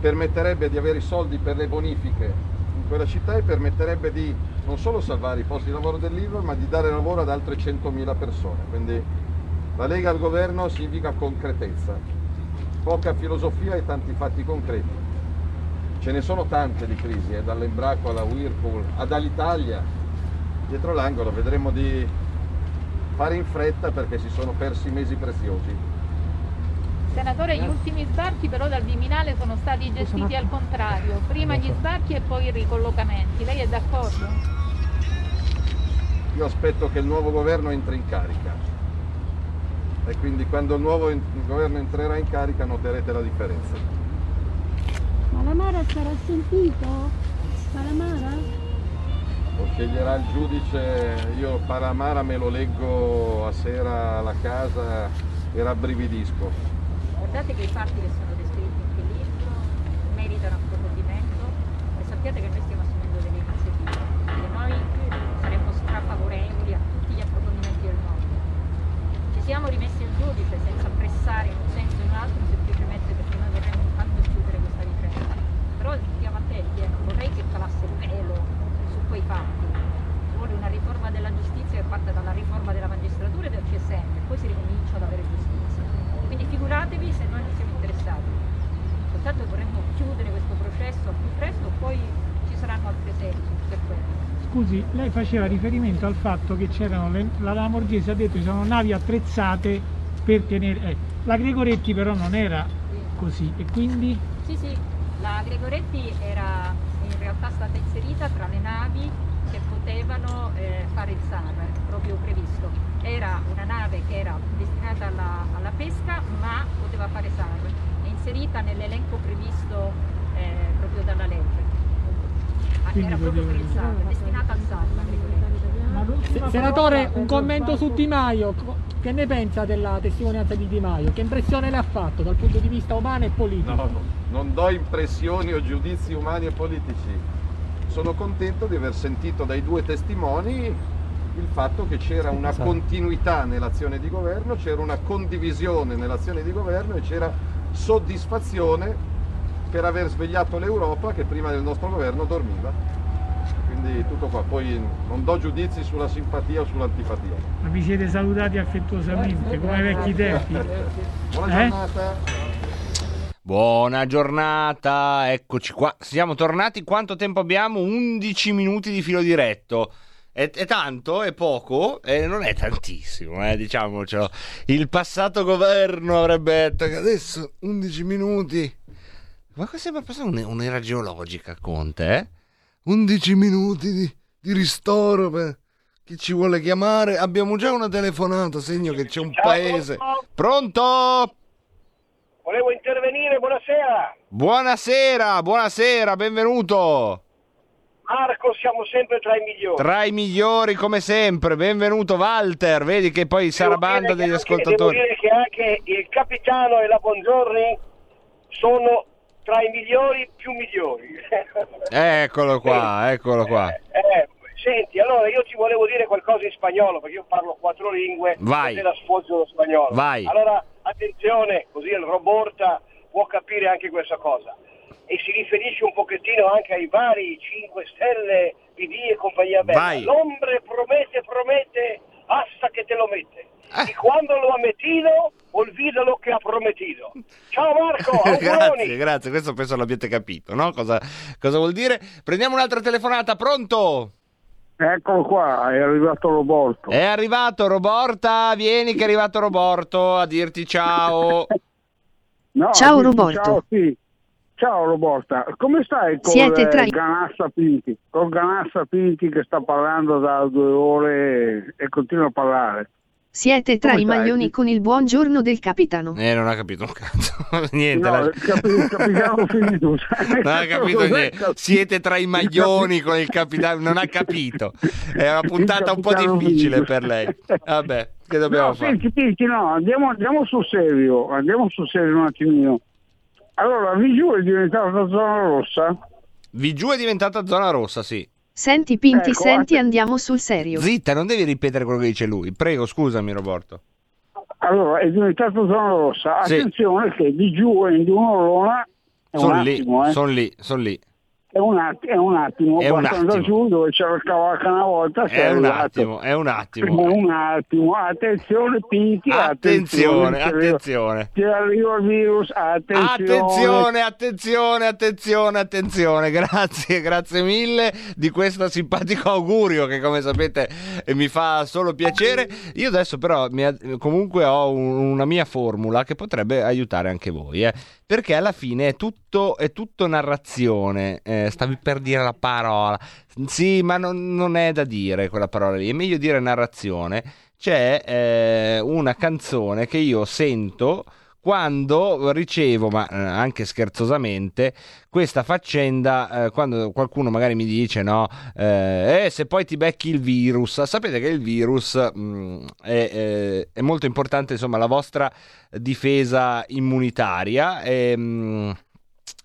permetterebbe di avere i soldi per le bonifiche in quella città e permetterebbe di non solo salvare i posti di lavoro dell'Ilva, ma di dare lavoro ad altre 100.000 persone. Quindi la Lega al governo significa concretezza, poca filosofia e tanti fatti concreti. Ce ne sono tante di crisi, eh, dall'Embraco alla Whirlpool ad Alitalia, dietro l'angolo, vedremo di fare in fretta perché si sono persi mesi preziosi.
Senatore, gli ultimi sbarchi però dal Viminale sono stati gestiti al contrario, prima gli sbarchi e poi i ricollocamenti. Lei è d'accordo?
Io aspetto che il nuovo governo entri in carica e quindi quando il nuovo governo entrerà in carica noterete la differenza.
Palamara sarà sentito? Palamara?
Lo sceglierà il giudice, io Paramara me lo leggo a sera alla casa e rabbrividisco.
Guardate che i fatti che sono descritti in quel libro meritano approfondimento e sappiate che noi stiamo assumendo delle iniziative e noi saremmo strafavorevoli a tutti gli approfondimenti del mondo. Ci siamo rimessi il giudice senza pressare in un senso o in un altro, semplicemente perché noi vorremmo intanto chiudere questa vicenda. Però stiamo attenti, eh, non vorrei che calasse il velo su quei fatti. Ci vuole una riforma della giustizia che parte dalla riforma della magistratura e del CSM, e poi si ricomincia ad avere giustizia. Quindi figuratevi se noi non siamo interessati. Soltanto vorremmo chiudere questo processo al più presto, poi ci saranno altre seguiti per quello.
Scusi, lei faceva riferimento al fatto che c'erano, le- la Lamorghese ha detto che c'erano navi attrezzate per tenere... eh, la Gregoretti però non era così e quindi...
Sì, sì, la Gregoretti era in realtà stata inserita tra le navi che potevano eh, fare il SAR, proprio previsto. Era una nave che era destinata alla, alla pesca ma poteva fare SAR, è inserita nell'elenco previsto eh, proprio dalla legge.
Quindi
Era proprio per il
poteva-
SAR, destinata al.
Se- Senatore, un commento su Di Maio. Che ne pensa della testimonianza di Di Maio? Che impressione le ha fatto dal punto di vista umano e politico?
No, non do impressioni o giudizi umani e politici. Sono contento di aver sentito dai due testimoni il fatto che c'era una
Esatto.
continuità nell'azione di governo, c'era una condivisione nell'azione di governo e c'era soddisfazione per aver svegliato l'Europa che prima del nostro governo dormiva. quindi tutto qua. Poi non do giudizi sulla simpatia o sull'antipatia.
Ma vi siete salutati affettuosamente, come ai vecchi tempi?
Buona
Eh?
giornata.
Buona giornata, eccoci qua. Siamo tornati. Quanto tempo abbiamo? 11 minuti di filo diretto. È, è tanto? È poco? Eh, non è tantissimo, eh, diciamocelo. Il passato governo avrebbe detto che adesso 11 minuti. Ma qua sembra passare un- un'era geologica, Conte, eh? 11 minuti di, di ristoro per chi ci vuole chiamare. Abbiamo già una telefonata, segno che c'è un paese. Pronto?
Volevo intervenire, buonasera.
Buonasera, buonasera, benvenuto.
Marco, siamo sempre tra i migliori.
Tra i migliori come sempre, benvenuto Walter, vedi che poi sarà
Devo dire
banda
che
degli
anche-
ascoltatori.
Devo dire che anche il capitano e la Buongiorni sono tra i migliori più migliori.
Eccolo qua, eccolo qua.
Eh, senti, allora io ti volevo dire qualcosa in spagnolo, perché io parlo quattro lingue
Vai.
e te la sfoggio lo spagnolo.
Vai.
Allora, attenzione, così il Roborta può capire anche questa cosa. E si riferisce un pochettino anche ai vari 5 Stelle, PD e compagnia bella.
Vai.
L'ombre promette, promette, hasta che te lo mette.
Eh.
Y quando lo ha metido, olvida lo che ha promettido. Ciao Marco,
grazie, grazie, questo penso l'abbiate capito, no? Cosa, cosa vuol dire? Prendiamo un'altra telefonata, pronto?
Eccolo qua, è arrivato Roborto.
È arrivato Roborta, vieni che è arrivato Roborto a dirti ciao.
No,
Ciao, Roborto.
Ciao, sì. Ciao Roborta, come stai con
Siete
eh,
tra i-
Ganassa Pinti? Con Ganassa Pinti che sta parlando da due ore e continua a parlare.
Siete tra
Come
i
stai?
maglioni con il buongiorno del capitano.
Eh, non ha capito un cazzo. Niente.
No,
la-
capi- finito.
Non ha capito niente. Siete tra i maglioni con il capitano. Non ha capito. È una puntata un po' difficile per lei. Vabbè, che dobbiamo
no,
fare?
senti, Pinti, no, andiamo, andiamo sul serio, andiamo sul serio un attimino. Allora, Vigiù è diventata zona rossa?
Vigiù è diventata zona rossa, sì.
Senti Pinti,
Ecco,
senti,
att-
andiamo sul serio.
Zitta, non devi ripetere quello che dice lui. Prego, scusami, Roberto.
Allora, è diventata zona rossa.
Sì.
Attenzione che di giù è in Dunolona
Sono lì,
eh.
sono lì, sono lì.
È un, att- è un attimo,
È un attimo.
giù dove c'era il cavalca una volta,
È un attimo, è un
È
attimo.
un attimo, attenzione Pinti,
Attenzione,
attenzione, ti arriva- il virus, attenzione.
Attenzione, attenzione, attenzione, attenzione, grazie, grazie mille di questo simpatico augurio che come sapete mi fa solo piacere. Io adesso però comunque ho un- una mia formula che potrebbe aiutare anche voi, eh, perché alla fine è tutto, è tutto narrazione, eh, stavi per dire la parola, sì ma non, non è da dire quella parola lì, è meglio dire narrazione. C'è eh, una canzone che io sento quando ricevo, ma eh, anche scherzosamente, questa faccenda, eh, quando qualcuno magari mi dice, no, eh, eh, se poi ti becchi il virus, sapete che il virus mh, è, eh, è molto importante, insomma, la vostra difesa immunitaria. E, mh,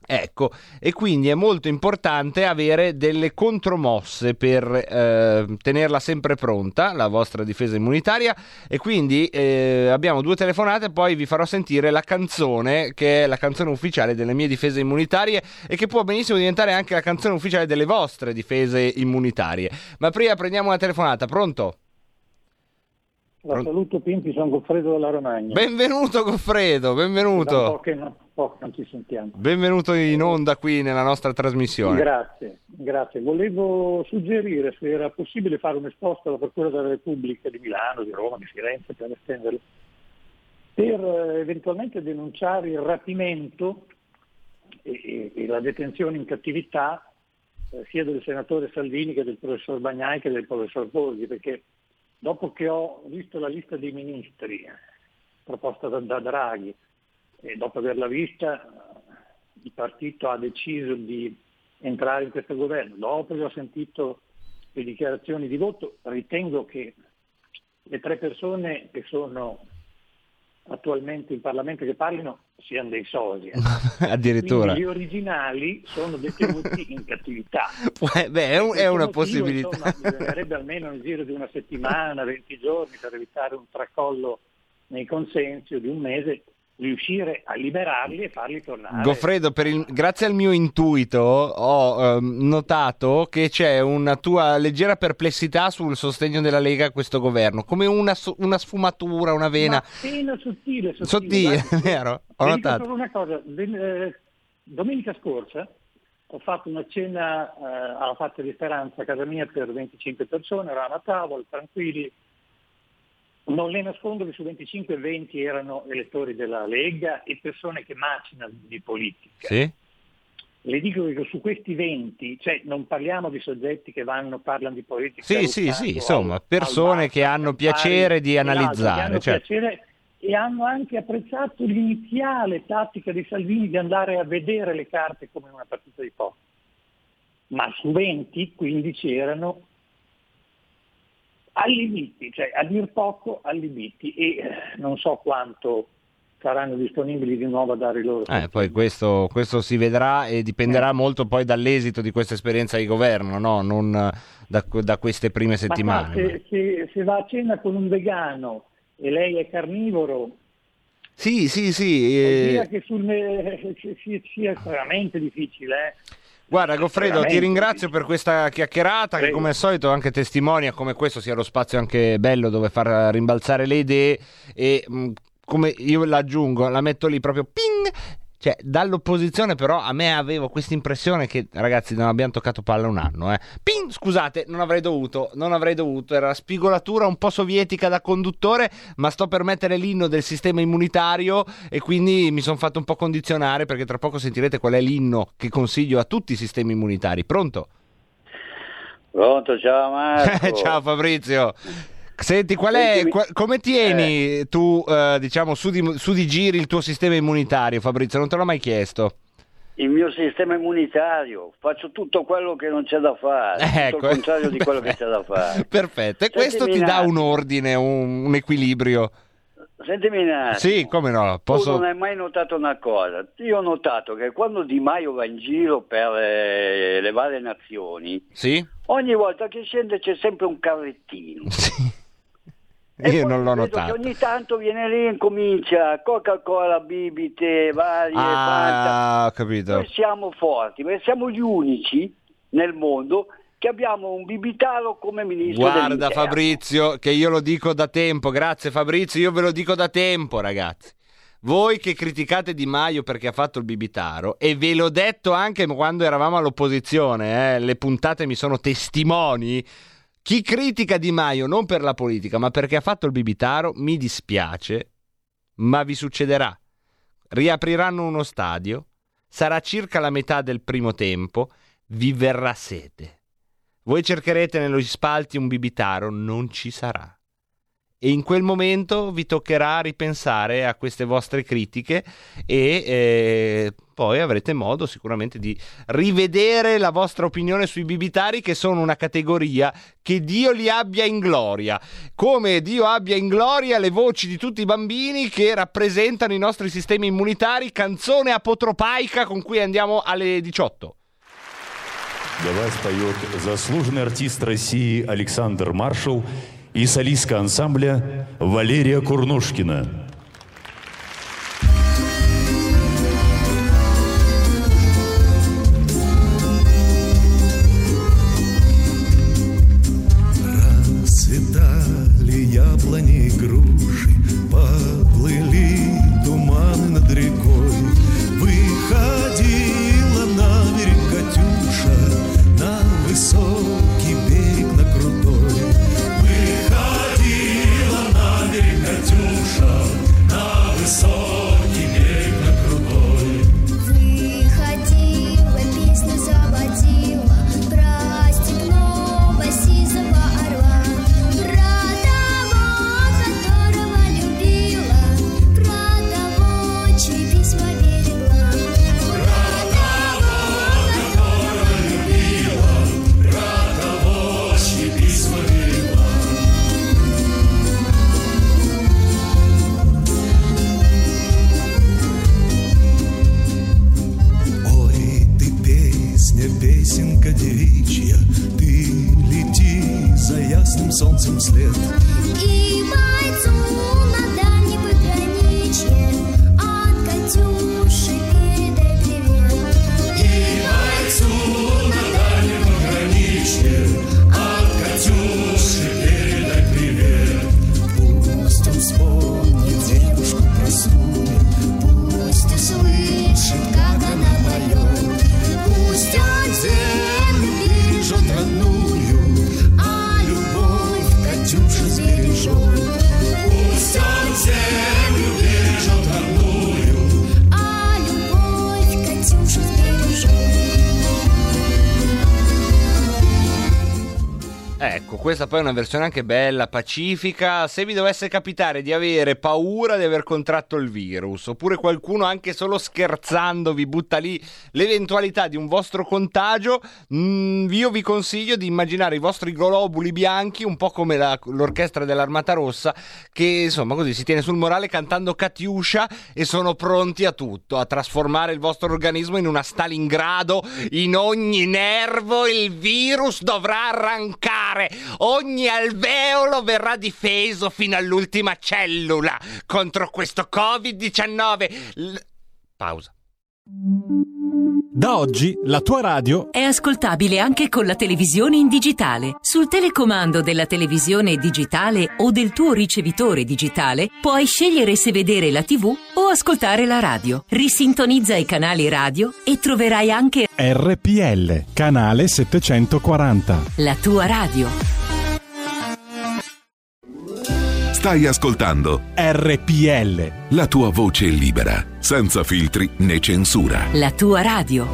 Ecco, e quindi è molto importante avere delle contromosse per eh, tenerla sempre pronta, la vostra difesa immunitaria. E quindi eh, abbiamo due telefonate, poi vi farò sentire la canzone, che è la canzone ufficiale delle mie difese immunitarie e che può benissimo diventare anche la canzone ufficiale delle vostre difese immunitarie. Ma prima prendiamo una telefonata, pronto?
La saluto Pinti, sono Goffredo della Romagna.
Benvenuto Goffredo,
un po'
benvenuto.
che non, po' non ci sentiamo.
Benvenuto in onda qui nella nostra trasmissione.
Grazie, grazie. Volevo suggerire se era possibile fare un esposto alla Procura della Repubblica di Milano, di Roma, di Firenze, per estenderlo, per eh, eventualmente denunciare il rapimento e, e- e la detenzione in cattività eh, sia del senatore Salvini che del professor Bagnai che del professor Borghi, perché dopo che ho visto la lista dei ministri proposta da, Draghi e dopo averla vista il partito ha deciso di entrare in questo governo, dopo che ho sentito le dichiarazioni di voto, ritengo che le tre persone che sono attualmente in Parlamento che parlino siano dei sosia.
Addirittura.
Quindi gli originali sono detenuti in cattività.
Eh, Beh, è, un- è una
motivo,
possibilità.
insomma, bisognerebbe almeno nel giro di una settimana, 20 giorni per evitare un tracollo nei consensi o di un mese, riuscire a liberarli e farli tornare.
Goffredo, il- grazie al mio intuito ho ehm, notato che c'è una tua leggera perplessità sul sostegno della Lega a questo governo, come una, una sfumatura, una vena.
Appena sottile, sottile.
Sottile, vero? Ho notato.
solo una cosa, eh, domenica scorsa ho fatto una cena eh, alla Fatta di Speranza a casa mia per 25 persone, eravamo a tavola, tranquilli. Non le nascondo che su 25 20 erano elettori della Lega e persone che macinano di politica.
Sì?
Le dico che su questi 20, cioè non parliamo di soggetti che vanno, parlano di politica.
Sì, sì, sì,
al-
insomma,
al
persone
bar,
che hanno piacere di
e
analizzare.
hanno
certo.
piacere e hanno anche apprezzato l'iniziale tattica di Salvini di andare a vedere le carte come in una partita di poker. Ma su 20, 15 erano allibiti, cioè a dir poco allibiti e eh, non so quanto saranno disponibili di nuovo a dare i loro
Eh, poi questo, questo si vedrà e dipenderà molto poi dall'esito di questa esperienza di governo, no? non eh, da, da queste prime
Ma
settimane.
se, se- se va a cena con un vegano e lei è carnivoro,
Sì, sì, sì. eh,
che sul, eh, sia, veramente difficile. eh.
Guarda Goffredo, ti ringrazio per questa chiacchierata che
Prego.
come al solito anche testimonia come questo sia lo spazio anche bello dove far rimbalzare le idee e mh, come io l'aggiungo, la metto lì proprio ping, cioè dall'opposizione però a me avevo questa impressione che ragazzi non abbiamo toccato palla un anno, eh. Ping, scusate, non avrei dovuto, non avrei dovuto, era spigolatura un po' sovietica da conduttore, ma sto per mettere l'inno del sistema immunitario e quindi mi sono fatto un po' condizionare perché tra poco sentirete qual è l'inno che consiglio a tutti i sistemi immunitari. Pronto?
Pronto, ciao Marco.
Ciao Fabrizio. Senti, qual è,
Sentimi-
qua- come tieni tu, eh, diciamo, su di, su di giri il tuo sistema immunitario, Fabrizio? Non te l'ho mai chiesto.
Il mio sistema immunitario, faccio tutto quello che non c'è da fare, tutto
Ecco.
il contrario di quello che c'è da fare.
Perfetto, e questo ti
Sentimi
dà
un
ordine, un, un equilibrio.
Sentimi un attimo.
Sì, come no,
Tu
posso...
non hai mai notato una cosa? Io ho notato che quando Di Maio va in giro per eh, le varie nazioni,
Sì?
ogni volta che scende c'è sempre un carrettino.
Io non l'ho notato.
ogni tanto viene lì e comincia Coca-Cola, bibite, varie, Fanta.
Ah, ho capito.
Noi siamo forti, perché siamo gli unici nel mondo che abbiamo un bibitaro come ministro
Guarda
dell'interno.
Fabrizio, che io lo dico da tempo, grazie Fabrizio, io ve lo dico da tempo ragazzi. Voi che criticate Di Maio perché ha fatto il bibitaro, e ve l'ho detto anche quando eravamo all'opposizione, eh, le puntate mi sono testimoni, chi critica Di Maio non per la politica ma perché ha fatto il bibitaro, mi dispiace, ma vi succederà. Riapriranno uno stadio, sarà circa la metà del primo tempo, vi verrà sete. Voi cercherete negli spalti un bibitaro, non ci sarà. E in quel momento vi toccherà ripensare a queste vostre critiche e eh, poi avrete modo sicuramente di rivedere la vostra opinione sui bibitari che sono una categoria che Dio li abbia in gloria, come Dio abbia in gloria le voci di tutti i bambini che rappresentano i nostri sistemi immunitari, canzone apotropaica con cui andiamo alle 18.
Для вас поет заслуженный артист России Александр Маршал и солистка ансамбля Валерия Курнушкина.
Versione anche bella, pacifica. Se vi dovesse capitare di avere paura di aver contratto il virus, oppure qualcuno anche solo scherzando vi butta lì l'eventualità di un vostro contagio, mm, io vi consiglio di immaginare i vostri globuli bianchi, un po' come la- l'orchestra dell'Armata Rossa, che insomma così si tiene sul morale cantando Katiuscia e sono pronti a tutto, a trasformare il vostro organismo in una Stalingrado, in ogni nervo il virus dovrà arrancare, ogni alveolo verrà difeso fino all'ultima cellula contro questo Covid-19. L- Pausa.
Da oggi la tua radio
È ascoltabile anche con la televisione in digitale. Sul telecomando della televisione digitale o del tuo ricevitore digitale puoi scegliere se vedere la TV o ascoltare la radio. Risintonizza i canali radio e troverai anche
RPL, canale 740.
la tua radio.
Stai ascoltando
RPL.
la tua voce libera, senza filtri né censura.
La tua radio.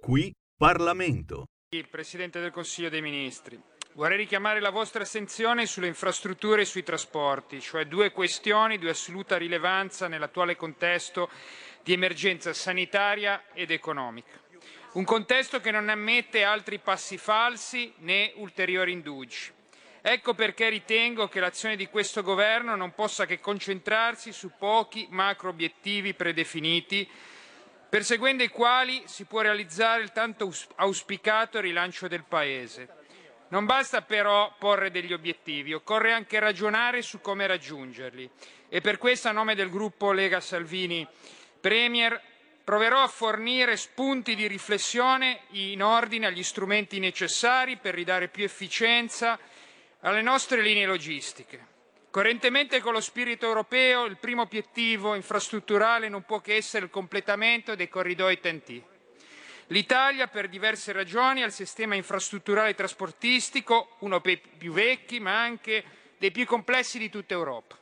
Qui Parlamento.
Il Presidente del Consiglio dei Ministri. Vorrei richiamare la vostra attenzione sulle infrastrutture e sui trasporti, cioè due questioni di assoluta rilevanza nell'attuale contesto di emergenza sanitaria ed economica. Un contesto che non ammette altri passi falsi né ulteriori indugi. Ecco perché ritengo che l'azione di questo governo non possa che concentrarsi su pochi macro obiettivi predefiniti perseguendo i quali si può realizzare il tanto aus- auspicato rilancio del Paese. Non basta però porre degli obiettivi, occorre anche ragionare su come raggiungerli. E per questo, a nome del gruppo Lega Salvini Premier, proverò a fornire spunti di riflessione in ordine agli strumenti necessari per ridare più efficienza alle nostre linee logistiche. Coerentemente con lo spirito europeo, il primo obiettivo infrastrutturale non può che essere il completamento dei corridoi TNT. L'Italia, per diverse ragioni, ha il sistema infrastrutturale trasportistico, uno dei più vecchi, ma anche dei più complessi di tutta Europa.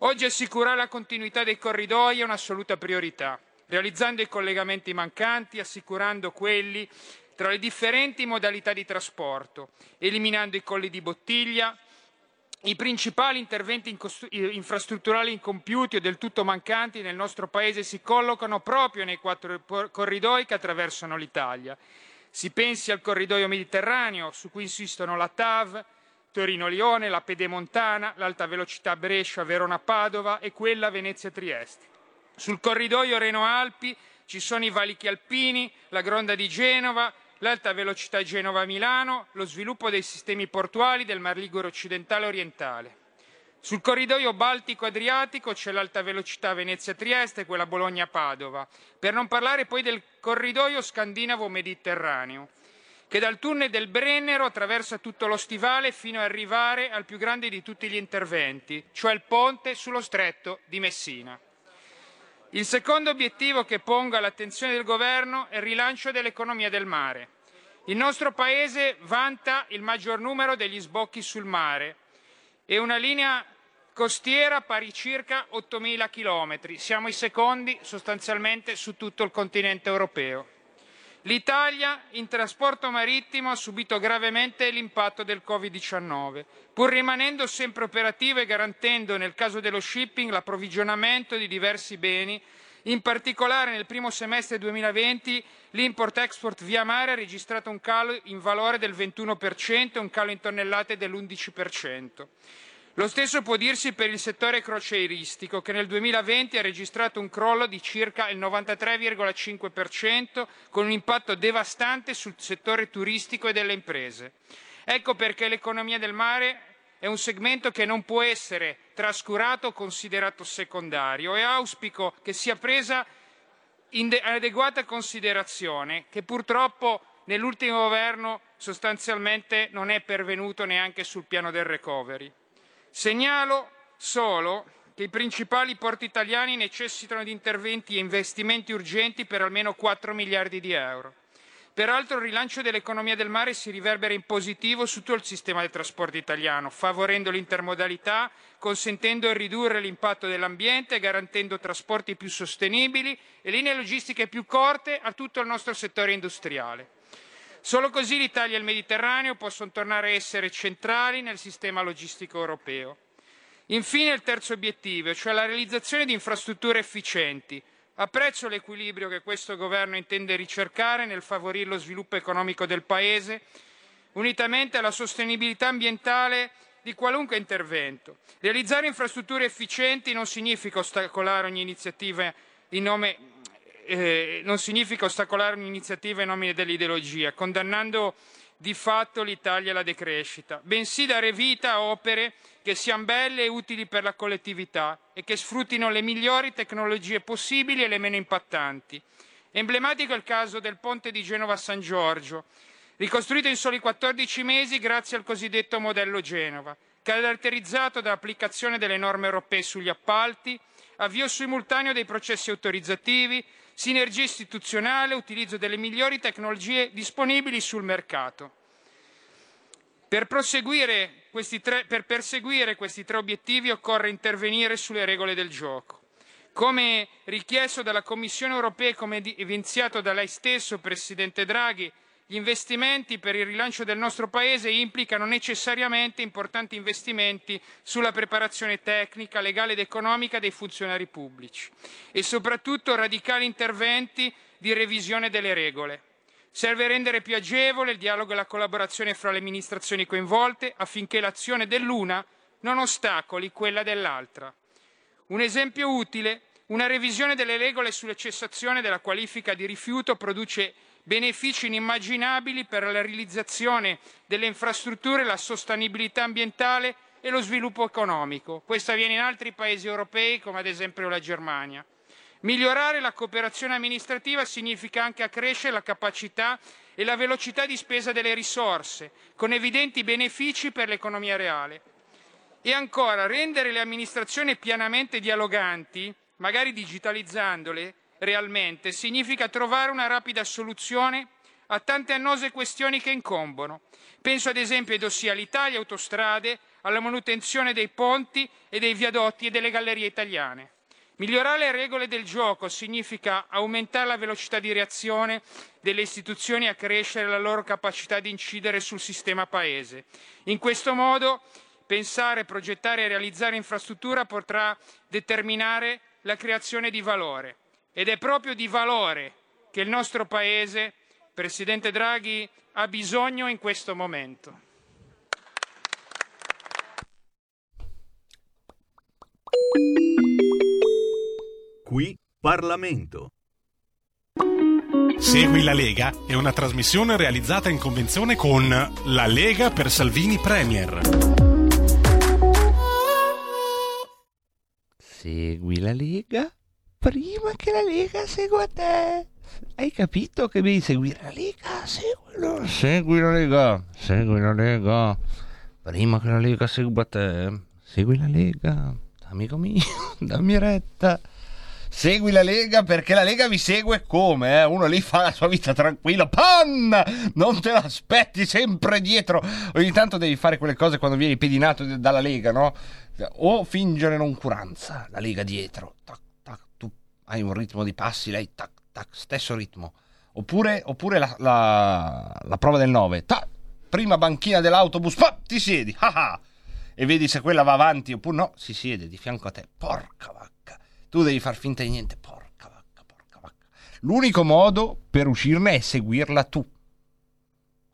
Oggi assicurare la continuità dei corridoi è un'assoluta priorità, realizzando i collegamenti mancanti, assicurando quelli tra le differenti modalità di trasporto, eliminando i colli di bottiglia, i principali interventi infrastrutturali incompiuti o del tutto mancanti nel nostro Paese si collocano proprio nei quattro corridoi che attraversano l'Italia. Si pensi al corridoio mediterraneo, su cui insistono la TAV, Torino-Lione, la Pedemontana, l'alta velocità Brescia-Verona-Padova e quella Venezia-Trieste. Sul corridoio Reno-Alpi ci sono i valichi alpini, la Gronda di Genova, l'alta velocità Genova-Milano, lo sviluppo dei sistemi portuali del Mar Ligure occidentale orientale. Sul corridoio Baltico-Adriatico c'è l'alta velocità Venezia-Trieste e quella Bologna-Padova, per non parlare poi del corridoio scandinavo-mediterraneo, che dal tunnel del Brennero attraversa tutto lo stivale fino ad arrivare al più grande di tutti gli interventi, cioè il ponte sullo stretto di Messina. Il secondo obiettivo che pongo all'attenzione del Governo è il rilancio dell'economia del mare. Il nostro Paese vanta il maggior numero degli sbocchi sul mare e una linea costiera pari circa 8.000 chilometri. Siamo i secondi sostanzialmente su tutto il continente europeo. L'Italia in trasporto marittimo ha subito gravemente l'impatto del Covid-19, pur rimanendo sempre operativa e garantendo nel caso dello shipping l'approvvigionamento di diversi beni, in particolare nel primo semestre 2020 l'import-export via mare ha registrato un calo in valore del 21% e un calo in tonnellate dell'11%. Lo stesso può dirsi per il settore crocieristico, che nel 2020 ha registrato un crollo di circa il 93,5%, con un impatto devastante sul settore turistico e delle imprese. Ecco perché l'economia del mare è un segmento che non può essere trascurato o considerato secondario e auspico che sia presa in de- adeguata considerazione, che purtroppo nell'ultimo governo sostanzialmente non è pervenuto neanche sul piano del recovery. Segnalo solo che i principali porti italiani necessitano di interventi e investimenti urgenti per almeno 4 miliardi di euro. Peraltro il rilancio dell'economia del mare si riverbera in positivo su tutto il sistema del trasporto italiano, favorendo l'intermodalità, consentendo di ridurre l'impatto dell'ambiente, garantendo trasporti più sostenibili e linee logistiche più corte a tutto il nostro settore industriale. Solo così l'Italia e il Mediterraneo possono tornare a essere centrali nel sistema logistico europeo. Infine il terzo obiettivo, cioè la realizzazione di infrastrutture efficienti. Apprezzo l'equilibrio che questo governo intende ricercare nel favorire lo sviluppo economico del Paese, unitamente alla sostenibilità ambientale di qualunque intervento. Realizzare infrastrutture efficienti non significa ostacolare ogni iniziativa in nome eh, non significa ostacolare un'iniziativa in nome dell'ideologia, condannando di fatto l'Italia alla decrescita, bensì dare vita a opere che siano belle e utili per la collettività e che sfruttino le migliori tecnologie possibili e le meno impattanti. Emblematico è il caso del ponte di Genova San Giorgio, ricostruito in soli 14 mesi grazie al cosiddetto modello Genova, caratterizzato dall'applicazione delle norme europee sugli appalti, avvio simultaneo dei processi autorizzativi, sinergia istituzionale, utilizzo delle migliori tecnologie disponibili sul mercato. Per, tre, per perseguire questi tre obiettivi occorre intervenire sulle regole del gioco. Come richiesto dalla Commissione europea e come evidenziato da lei stesso, Presidente Draghi, gli investimenti per il rilancio del nostro Paese implicano necessariamente importanti investimenti sulla preparazione tecnica, legale ed economica dei funzionari pubblici e soprattutto radicali interventi di revisione delle regole. Serve rendere più agevole il dialogo e la collaborazione fra le amministrazioni coinvolte affinché l'azione dell'una non ostacoli quella dell'altra. Un esempio utile una revisione delle regole sulla cessazione della qualifica di rifiuto produce benefici inimmaginabili per la realizzazione delle infrastrutture, la sostenibilità ambientale e lo sviluppo economico. Questo avviene in altri paesi europei, come ad esempio la Germania. Migliorare la cooperazione amministrativa significa anche accrescere la capacità e la velocità di spesa delle risorse, con evidenti benefici per l'economia reale. E ancora, rendere le amministrazioni pianamente dialoganti, magari digitalizzandole, realmente significa trovare una rapida soluzione a tante annose questioni che incombono. Penso ad esempio ai dossier all'Italia, autostrade, alla manutenzione dei ponti e dei viadotti e delle gallerie italiane. Migliorare le regole del gioco significa aumentare la velocità di reazione delle istituzioni e accrescere la loro capacità di incidere sul sistema paese. In questo modo pensare, progettare e realizzare infrastruttura potrà determinare la creazione di valore. Ed è proprio di valore che il nostro Paese, Presidente Draghi, ha bisogno in questo momento.
Qui Parlamento.
Segui la Lega è una trasmissione realizzata in convenzione con La Lega per Salvini Premier.
Segui la Lega prima che la Lega segua te. Hai capito che devi seguire la Lega? Seguilo. Segui la Lega. Segui la Lega. Prima che la Lega segua te. Segui la Lega. Amico mio, dammi retta. Segui la Lega perché la Lega vi segue come? Eh? Uno lì fa la sua vita tranquilla, panna! Non te l'aspetti sempre dietro. Ogni tanto devi fare quelle cose quando vieni pedinato dalla Lega, no? O fingere noncuranza, la Lega dietro. Tac, hai un ritmo di passi, lei tac, tac, stesso ritmo. Oppure, oppure la, la, la prova del 9. Tac, prima banchina dell'autobus, pa, ti siedi, ah! E vedi se quella va avanti oppure no, si siede di fianco a te. Porca vacca tu devi far finta di niente. Porca vacca, porca vacca. L'unico modo per uscirne è seguirla tu.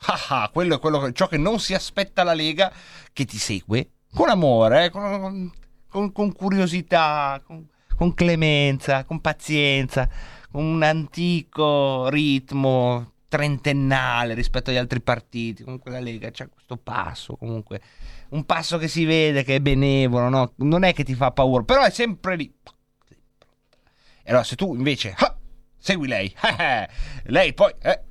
Ah ah, quello è quello, ciò che non si aspetta la Lega che ti segue con amore, eh, con, con, con, curiosità, con, con clemenza, con pazienza, con un antico ritmo trentennale rispetto agli altri partiti. Comunque la Lega c'ha questo passo, comunque un passo che si vede che è benevolo, no? Non è che ti fa paura, però è sempre lì. E allora se tu invece ah, segui lei, lei poi eh,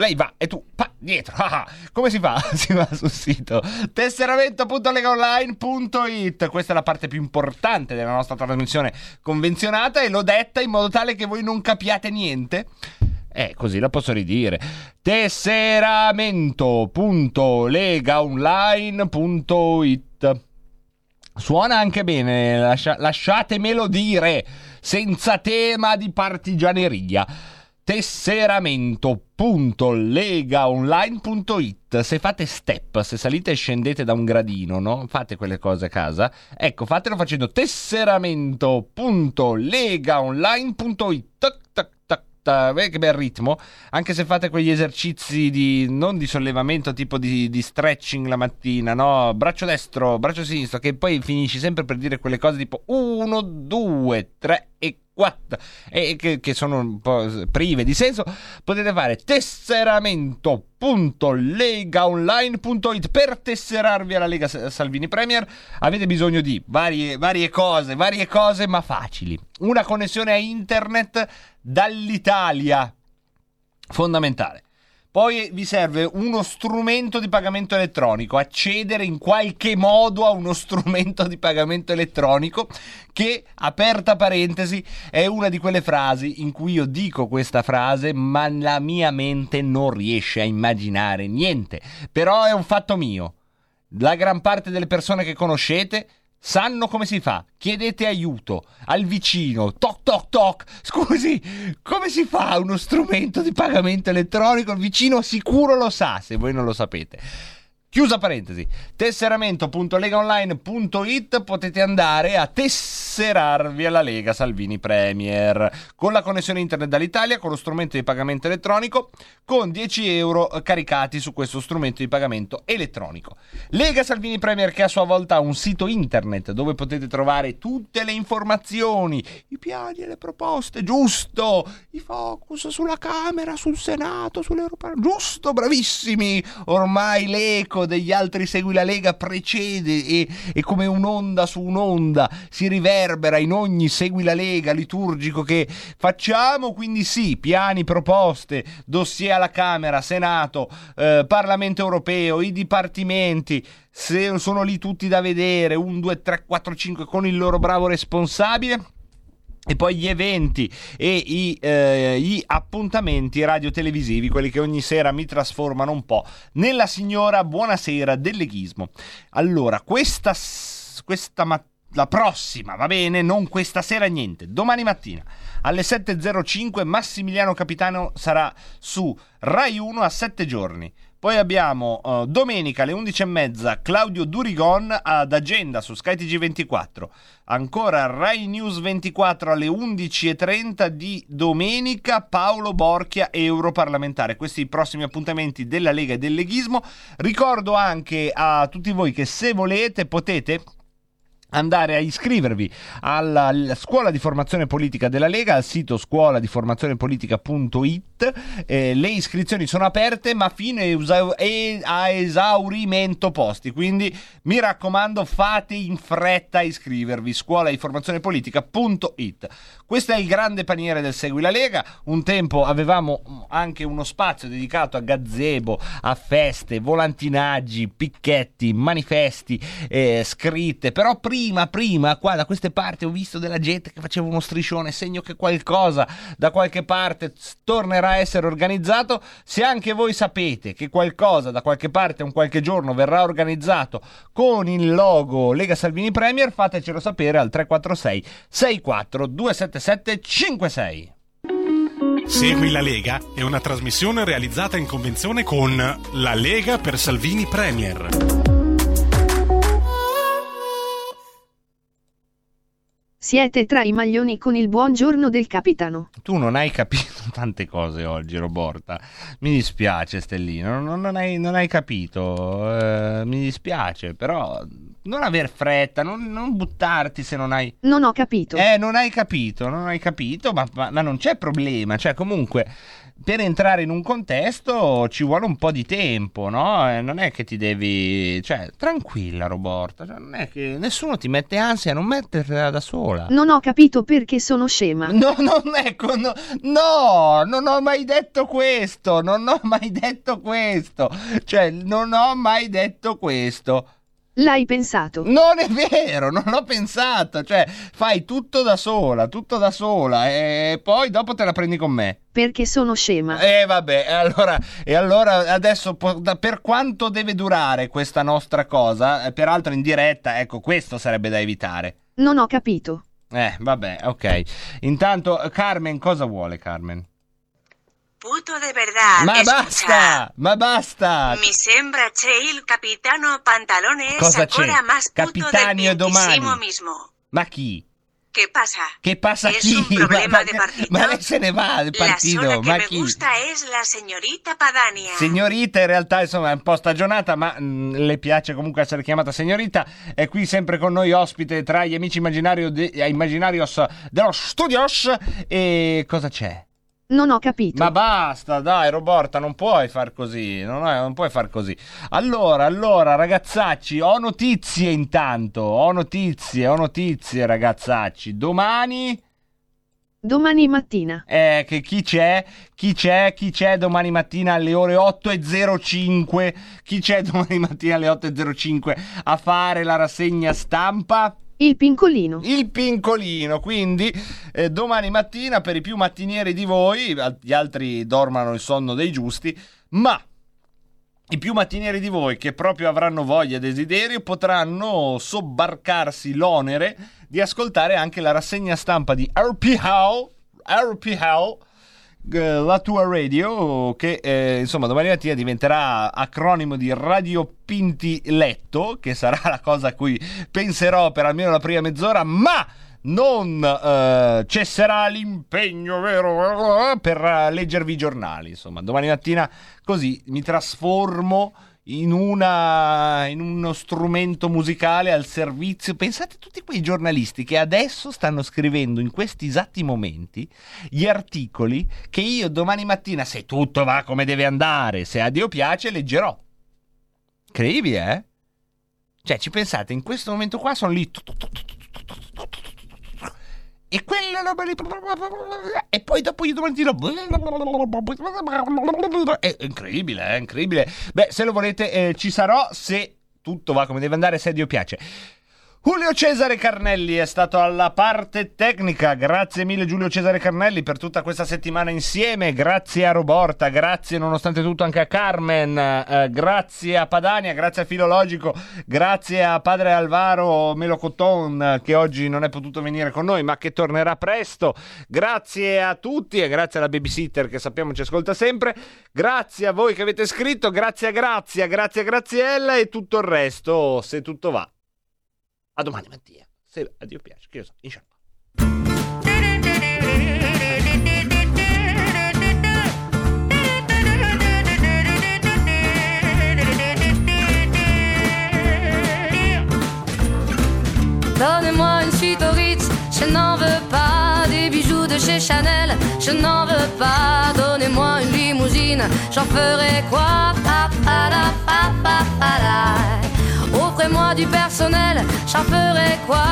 lei va e tu pa, dietro. ah, ah. Come si fa? Si va sul sito tesseramento.legaonline.it. Questa è la parte più importante della nostra trasmissione convenzionata e l'ho detta in modo tale che voi non capiate niente. Eh, così la posso ridire. Tesseramento.legaonline.it. Suona anche bene, lascia- lasciatemelo dire, senza tema di partigianeria. Tesseramento.legaonline.it Se fate step, se salite e scendete da un gradino, no? Fate quelle cose a casa. Ecco, fatelo facendo tesseramento.legaonline.it Tac, tac, tac. Vedi che bel ritmo. Anche se fate quegli esercizi di non di sollevamento, tipo di, di stretching la mattina, no? Braccio destro, braccio sinistro, che poi finisci sempre per dire quelle cose tipo 1, 2, 3 e 4 e che, che sono un po' prive di senso potete fare tesseramento.legaonline.it per tesserarvi alla Lega Salvini Premier. Avete bisogno di varie, varie cose varie cose ma facili. Una connessione a internet dall'Italia. Fondamentale poi vi serve uno strumento di pagamento elettronico, accedere in qualche modo a uno strumento di pagamento elettronico che, aperta parentesi, è una di quelle frasi in cui io dico questa frase ma la mia mente non riesce a immaginare niente. Però è un fatto mio. La gran parte delle persone che conoscete sanno come si fa. Chiedete aiuto al vicino. Toc toc toc. Scusi, come si fa uno strumento di pagamento elettronico? Il vicino sicuro lo sa, se voi non lo sapete. Chiusa parentesi, tesseramento.legaonline.it potete andare a tesserarvi alla Lega Salvini Premier. Con la connessione internet dall'Italia, con lo strumento di pagamento elettronico, con 10 euro caricati su questo strumento di pagamento elettronico. Lega Salvini Premier che a sua volta ha un sito internet dove potete trovare tutte le informazioni, i piani e le proposte, giusto, i focus sulla Camera, sul Senato, sull'Europa, giusto, bravissimi, ormai l'eco degli altri Segui la Lega precede e, e, come un'onda su un'onda si riverbera in ogni Segui la Lega liturgico che facciamo, quindi sì, piani, proposte, dossier alla Camera, Senato, eh, Parlamento europeo, i dipartimenti, se sono lì tutti da vedere, 1, 2, 3, 4, 5 con il loro bravo responsabile e poi gli eventi e i, eh, gli appuntamenti radiotelevisivi, quelli che ogni sera mi trasformano un po' nella signora buonasera del leghismo. Allora, questa, questa mattina la prossima, va bene, non questa sera niente, domani mattina alle 7.05 Massimiliano Capitano sarà su Rai 1 a 7 giorni. Poi abbiamo uh, domenica alle 11.30 Claudio Durigon ad Agenda su Sky TG24. Ancora Rai News 24 alle 11.30 di domenica Paolo Borchia, europarlamentare. Questi i prossimi appuntamenti della Lega e del Leghismo. Ricordo anche a tutti voi che se volete potete andare a iscrivervi alla, scuola di formazione politica della Lega al sito scuola di formazione politica.it eh, le iscrizioni sono aperte ma fino a esaurimento posti. Quindi mi raccomando fate in fretta a iscrivervi scuola di formazione politica.it questo è il grande paniere del Segui la Lega. Un tempo avevamo anche uno spazio dedicato a gazebo a feste volantinaggi picchetti manifesti eh, scritte però prima prima, prima, qua da queste parti ho visto della gente che faceva uno striscione, segno che qualcosa da qualche parte tornerà a essere organizzato. Se anche voi sapete che qualcosa da qualche parte un qualche giorno verrà organizzato con il logo Lega Salvini Premier, fatecelo sapere al 346 64 277 56.
Segui la Lega è una trasmissione realizzata in convenzione con La Lega per Salvini Premier.
Siete tra i maglioni con il buongiorno del capitano.
Tu non hai capito tante cose oggi, Roborta. Mi dispiace, Stellino. Non, non, hai, non hai, capito. Eh, mi dispiace, però non aver fretta, non, non, buttarti se non hai.
Non ho capito.
Eh, non hai capito, non hai capito, ma, ma, ma non c'è problema. Cioè, comunque per entrare in un contesto ci vuole un po' di tempo, no? Eh, Non è che ti devi... cioè, tranquilla Roborta, cioè, non è che nessuno ti mette ansia, non metterla da sola.
Non ho capito perché sono scema.
No, non ecco, no, no, non ho mai detto questo, non ho mai detto questo, cioè, non ho mai detto questo.
L'hai pensato?
Non è vero, non l'ho pensato, cioè, fai tutto da sola, tutto da sola e poi dopo te la prendi con me.
Perché sono scema.
E vabbè, e allora, e allora adesso per quanto deve durare questa nostra cosa, eh, peraltro in diretta, ecco, questo sarebbe da evitare.
Non ho capito.
Eh, vabbè, ok. Intanto, Carmen, cosa vuole Carmen?
Puto de verdad.
Ma
escucha.
basta, ma basta.
Mi sembra che il capitano Pantalones
Cosa c'è?
ancora más puto
Capitanio
del
domani.
mismo.
Ma chi?
¿Qué pasa?
Che passa
Es
chi?
un problema
ma,
de
ma- lei se ne va del
La
partito,
sola
ma
me
chi?
gusta es la señorita Padania.
Signorita in realtà insomma è un po' stagionata ma mm, le piace comunque essere chiamata signorita è qui sempre con noi ospite tra gli amici immaginario de- eh, immaginarios dello studios e cosa c'è?
Non ho capito.
Ma basta, dai, Roborta, non puoi far così. Non, è- non puoi far così. Allora, allora, ragazzacci, ho notizie intanto. Ho notizie, ho notizie, ragazzacci. Domani.
Domani mattina.
Eh, che chi c'è? Chi c'è? Chi c'è domani mattina alle ore 8.05? Chi c'è domani mattina alle 8.05 a fare la rassegna stampa?
Il pincolino.
Il pincolino, quindi eh, domani mattina per i più mattinieri di voi, gli altri dormano il sonno dei giusti, ma i più mattinieri di voi che proprio avranno voglia e desiderio potranno sobbarcarsi l'onere di ascoltare anche la rassegna stampa di RPL, RPL, eh, la tua radio, che eh, insomma domani mattina diventerà acronimo di Radio Pinti Letto, che sarà la cosa a cui penserò per almeno la prima mezz'ora, ma non eh, cesserà l'impegno vero per eh, leggervi i giornali. Insomma, domani mattina così mi trasformo in, una, in uno strumento musicale al servizio. Pensate a tutti quei giornalisti che adesso stanno scrivendo in questi esatti momenti gli articoli che io domani mattina, se tutto va come deve andare, se a Dio piace, leggerò. Incredibile, eh? Cioè, ci pensate, in questo momento qua sono lì. E quella roba lì. E poi dopo io domani tiro. È incredibile, è incredibile. Beh, se lo volete, eh, ci sarò se tutto va come deve andare, se a Dio piace. Giulio Cesare Carnelli è stato alla parte tecnica, grazie mille Giulio Cesare Carnelli per tutta questa settimana insieme, grazie a Roborta, grazie nonostante tutto anche a Carmen, eh, grazie a Padania, grazie a Filologico, grazie a padre Alvaro Melocoton che oggi non è potuto venire con noi ma che tornerà presto, grazie a tutti e grazie alla babysitter che sappiamo ci ascolta sempre, grazie a voi che avete scritto, grazie a Grazia, grazie a Graziella e tutto il resto se tutto va. A domani mattina. Se a Dio piace, che io inshallah.
Donnez-moi une suite au Ritz, je n'en veux pas. Des bijoux de chez Chanel, je n'en veux pas. Donnez-moi une limousine, j'en ferai quoi? J'en ferai quoi?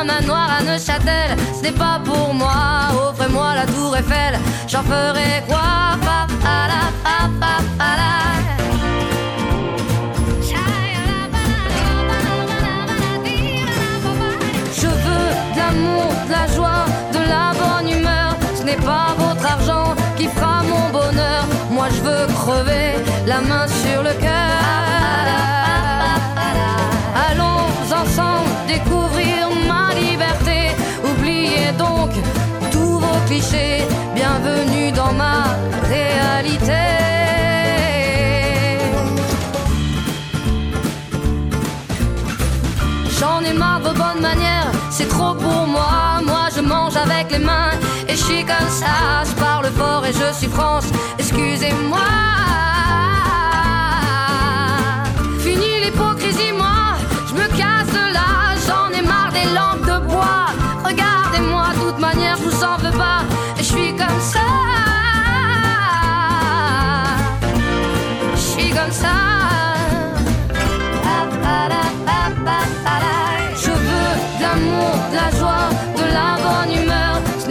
Un manoir à Neuchâtel, ce n'est pas pour moi. Offrez-moi la tour Eiffel, j'en ferai quoi? Je veux de l'amour, de la joie, de la bonne humeur. Ce n'est pas votre argent qui fera mon bonheur. Moi je veux crever la main sur le cœur. Découvrir ma liberté. Oubliez donc tous vos clichés. Bienvenue dans ma réalité. J'en ai marre de vos bonnes manières, c'est trop pour moi. Moi je mange avec les mains et je suis comme ça. Je parle fort et je suis France, excusez-moi. Fini l'hypocrisie, moi, je me casse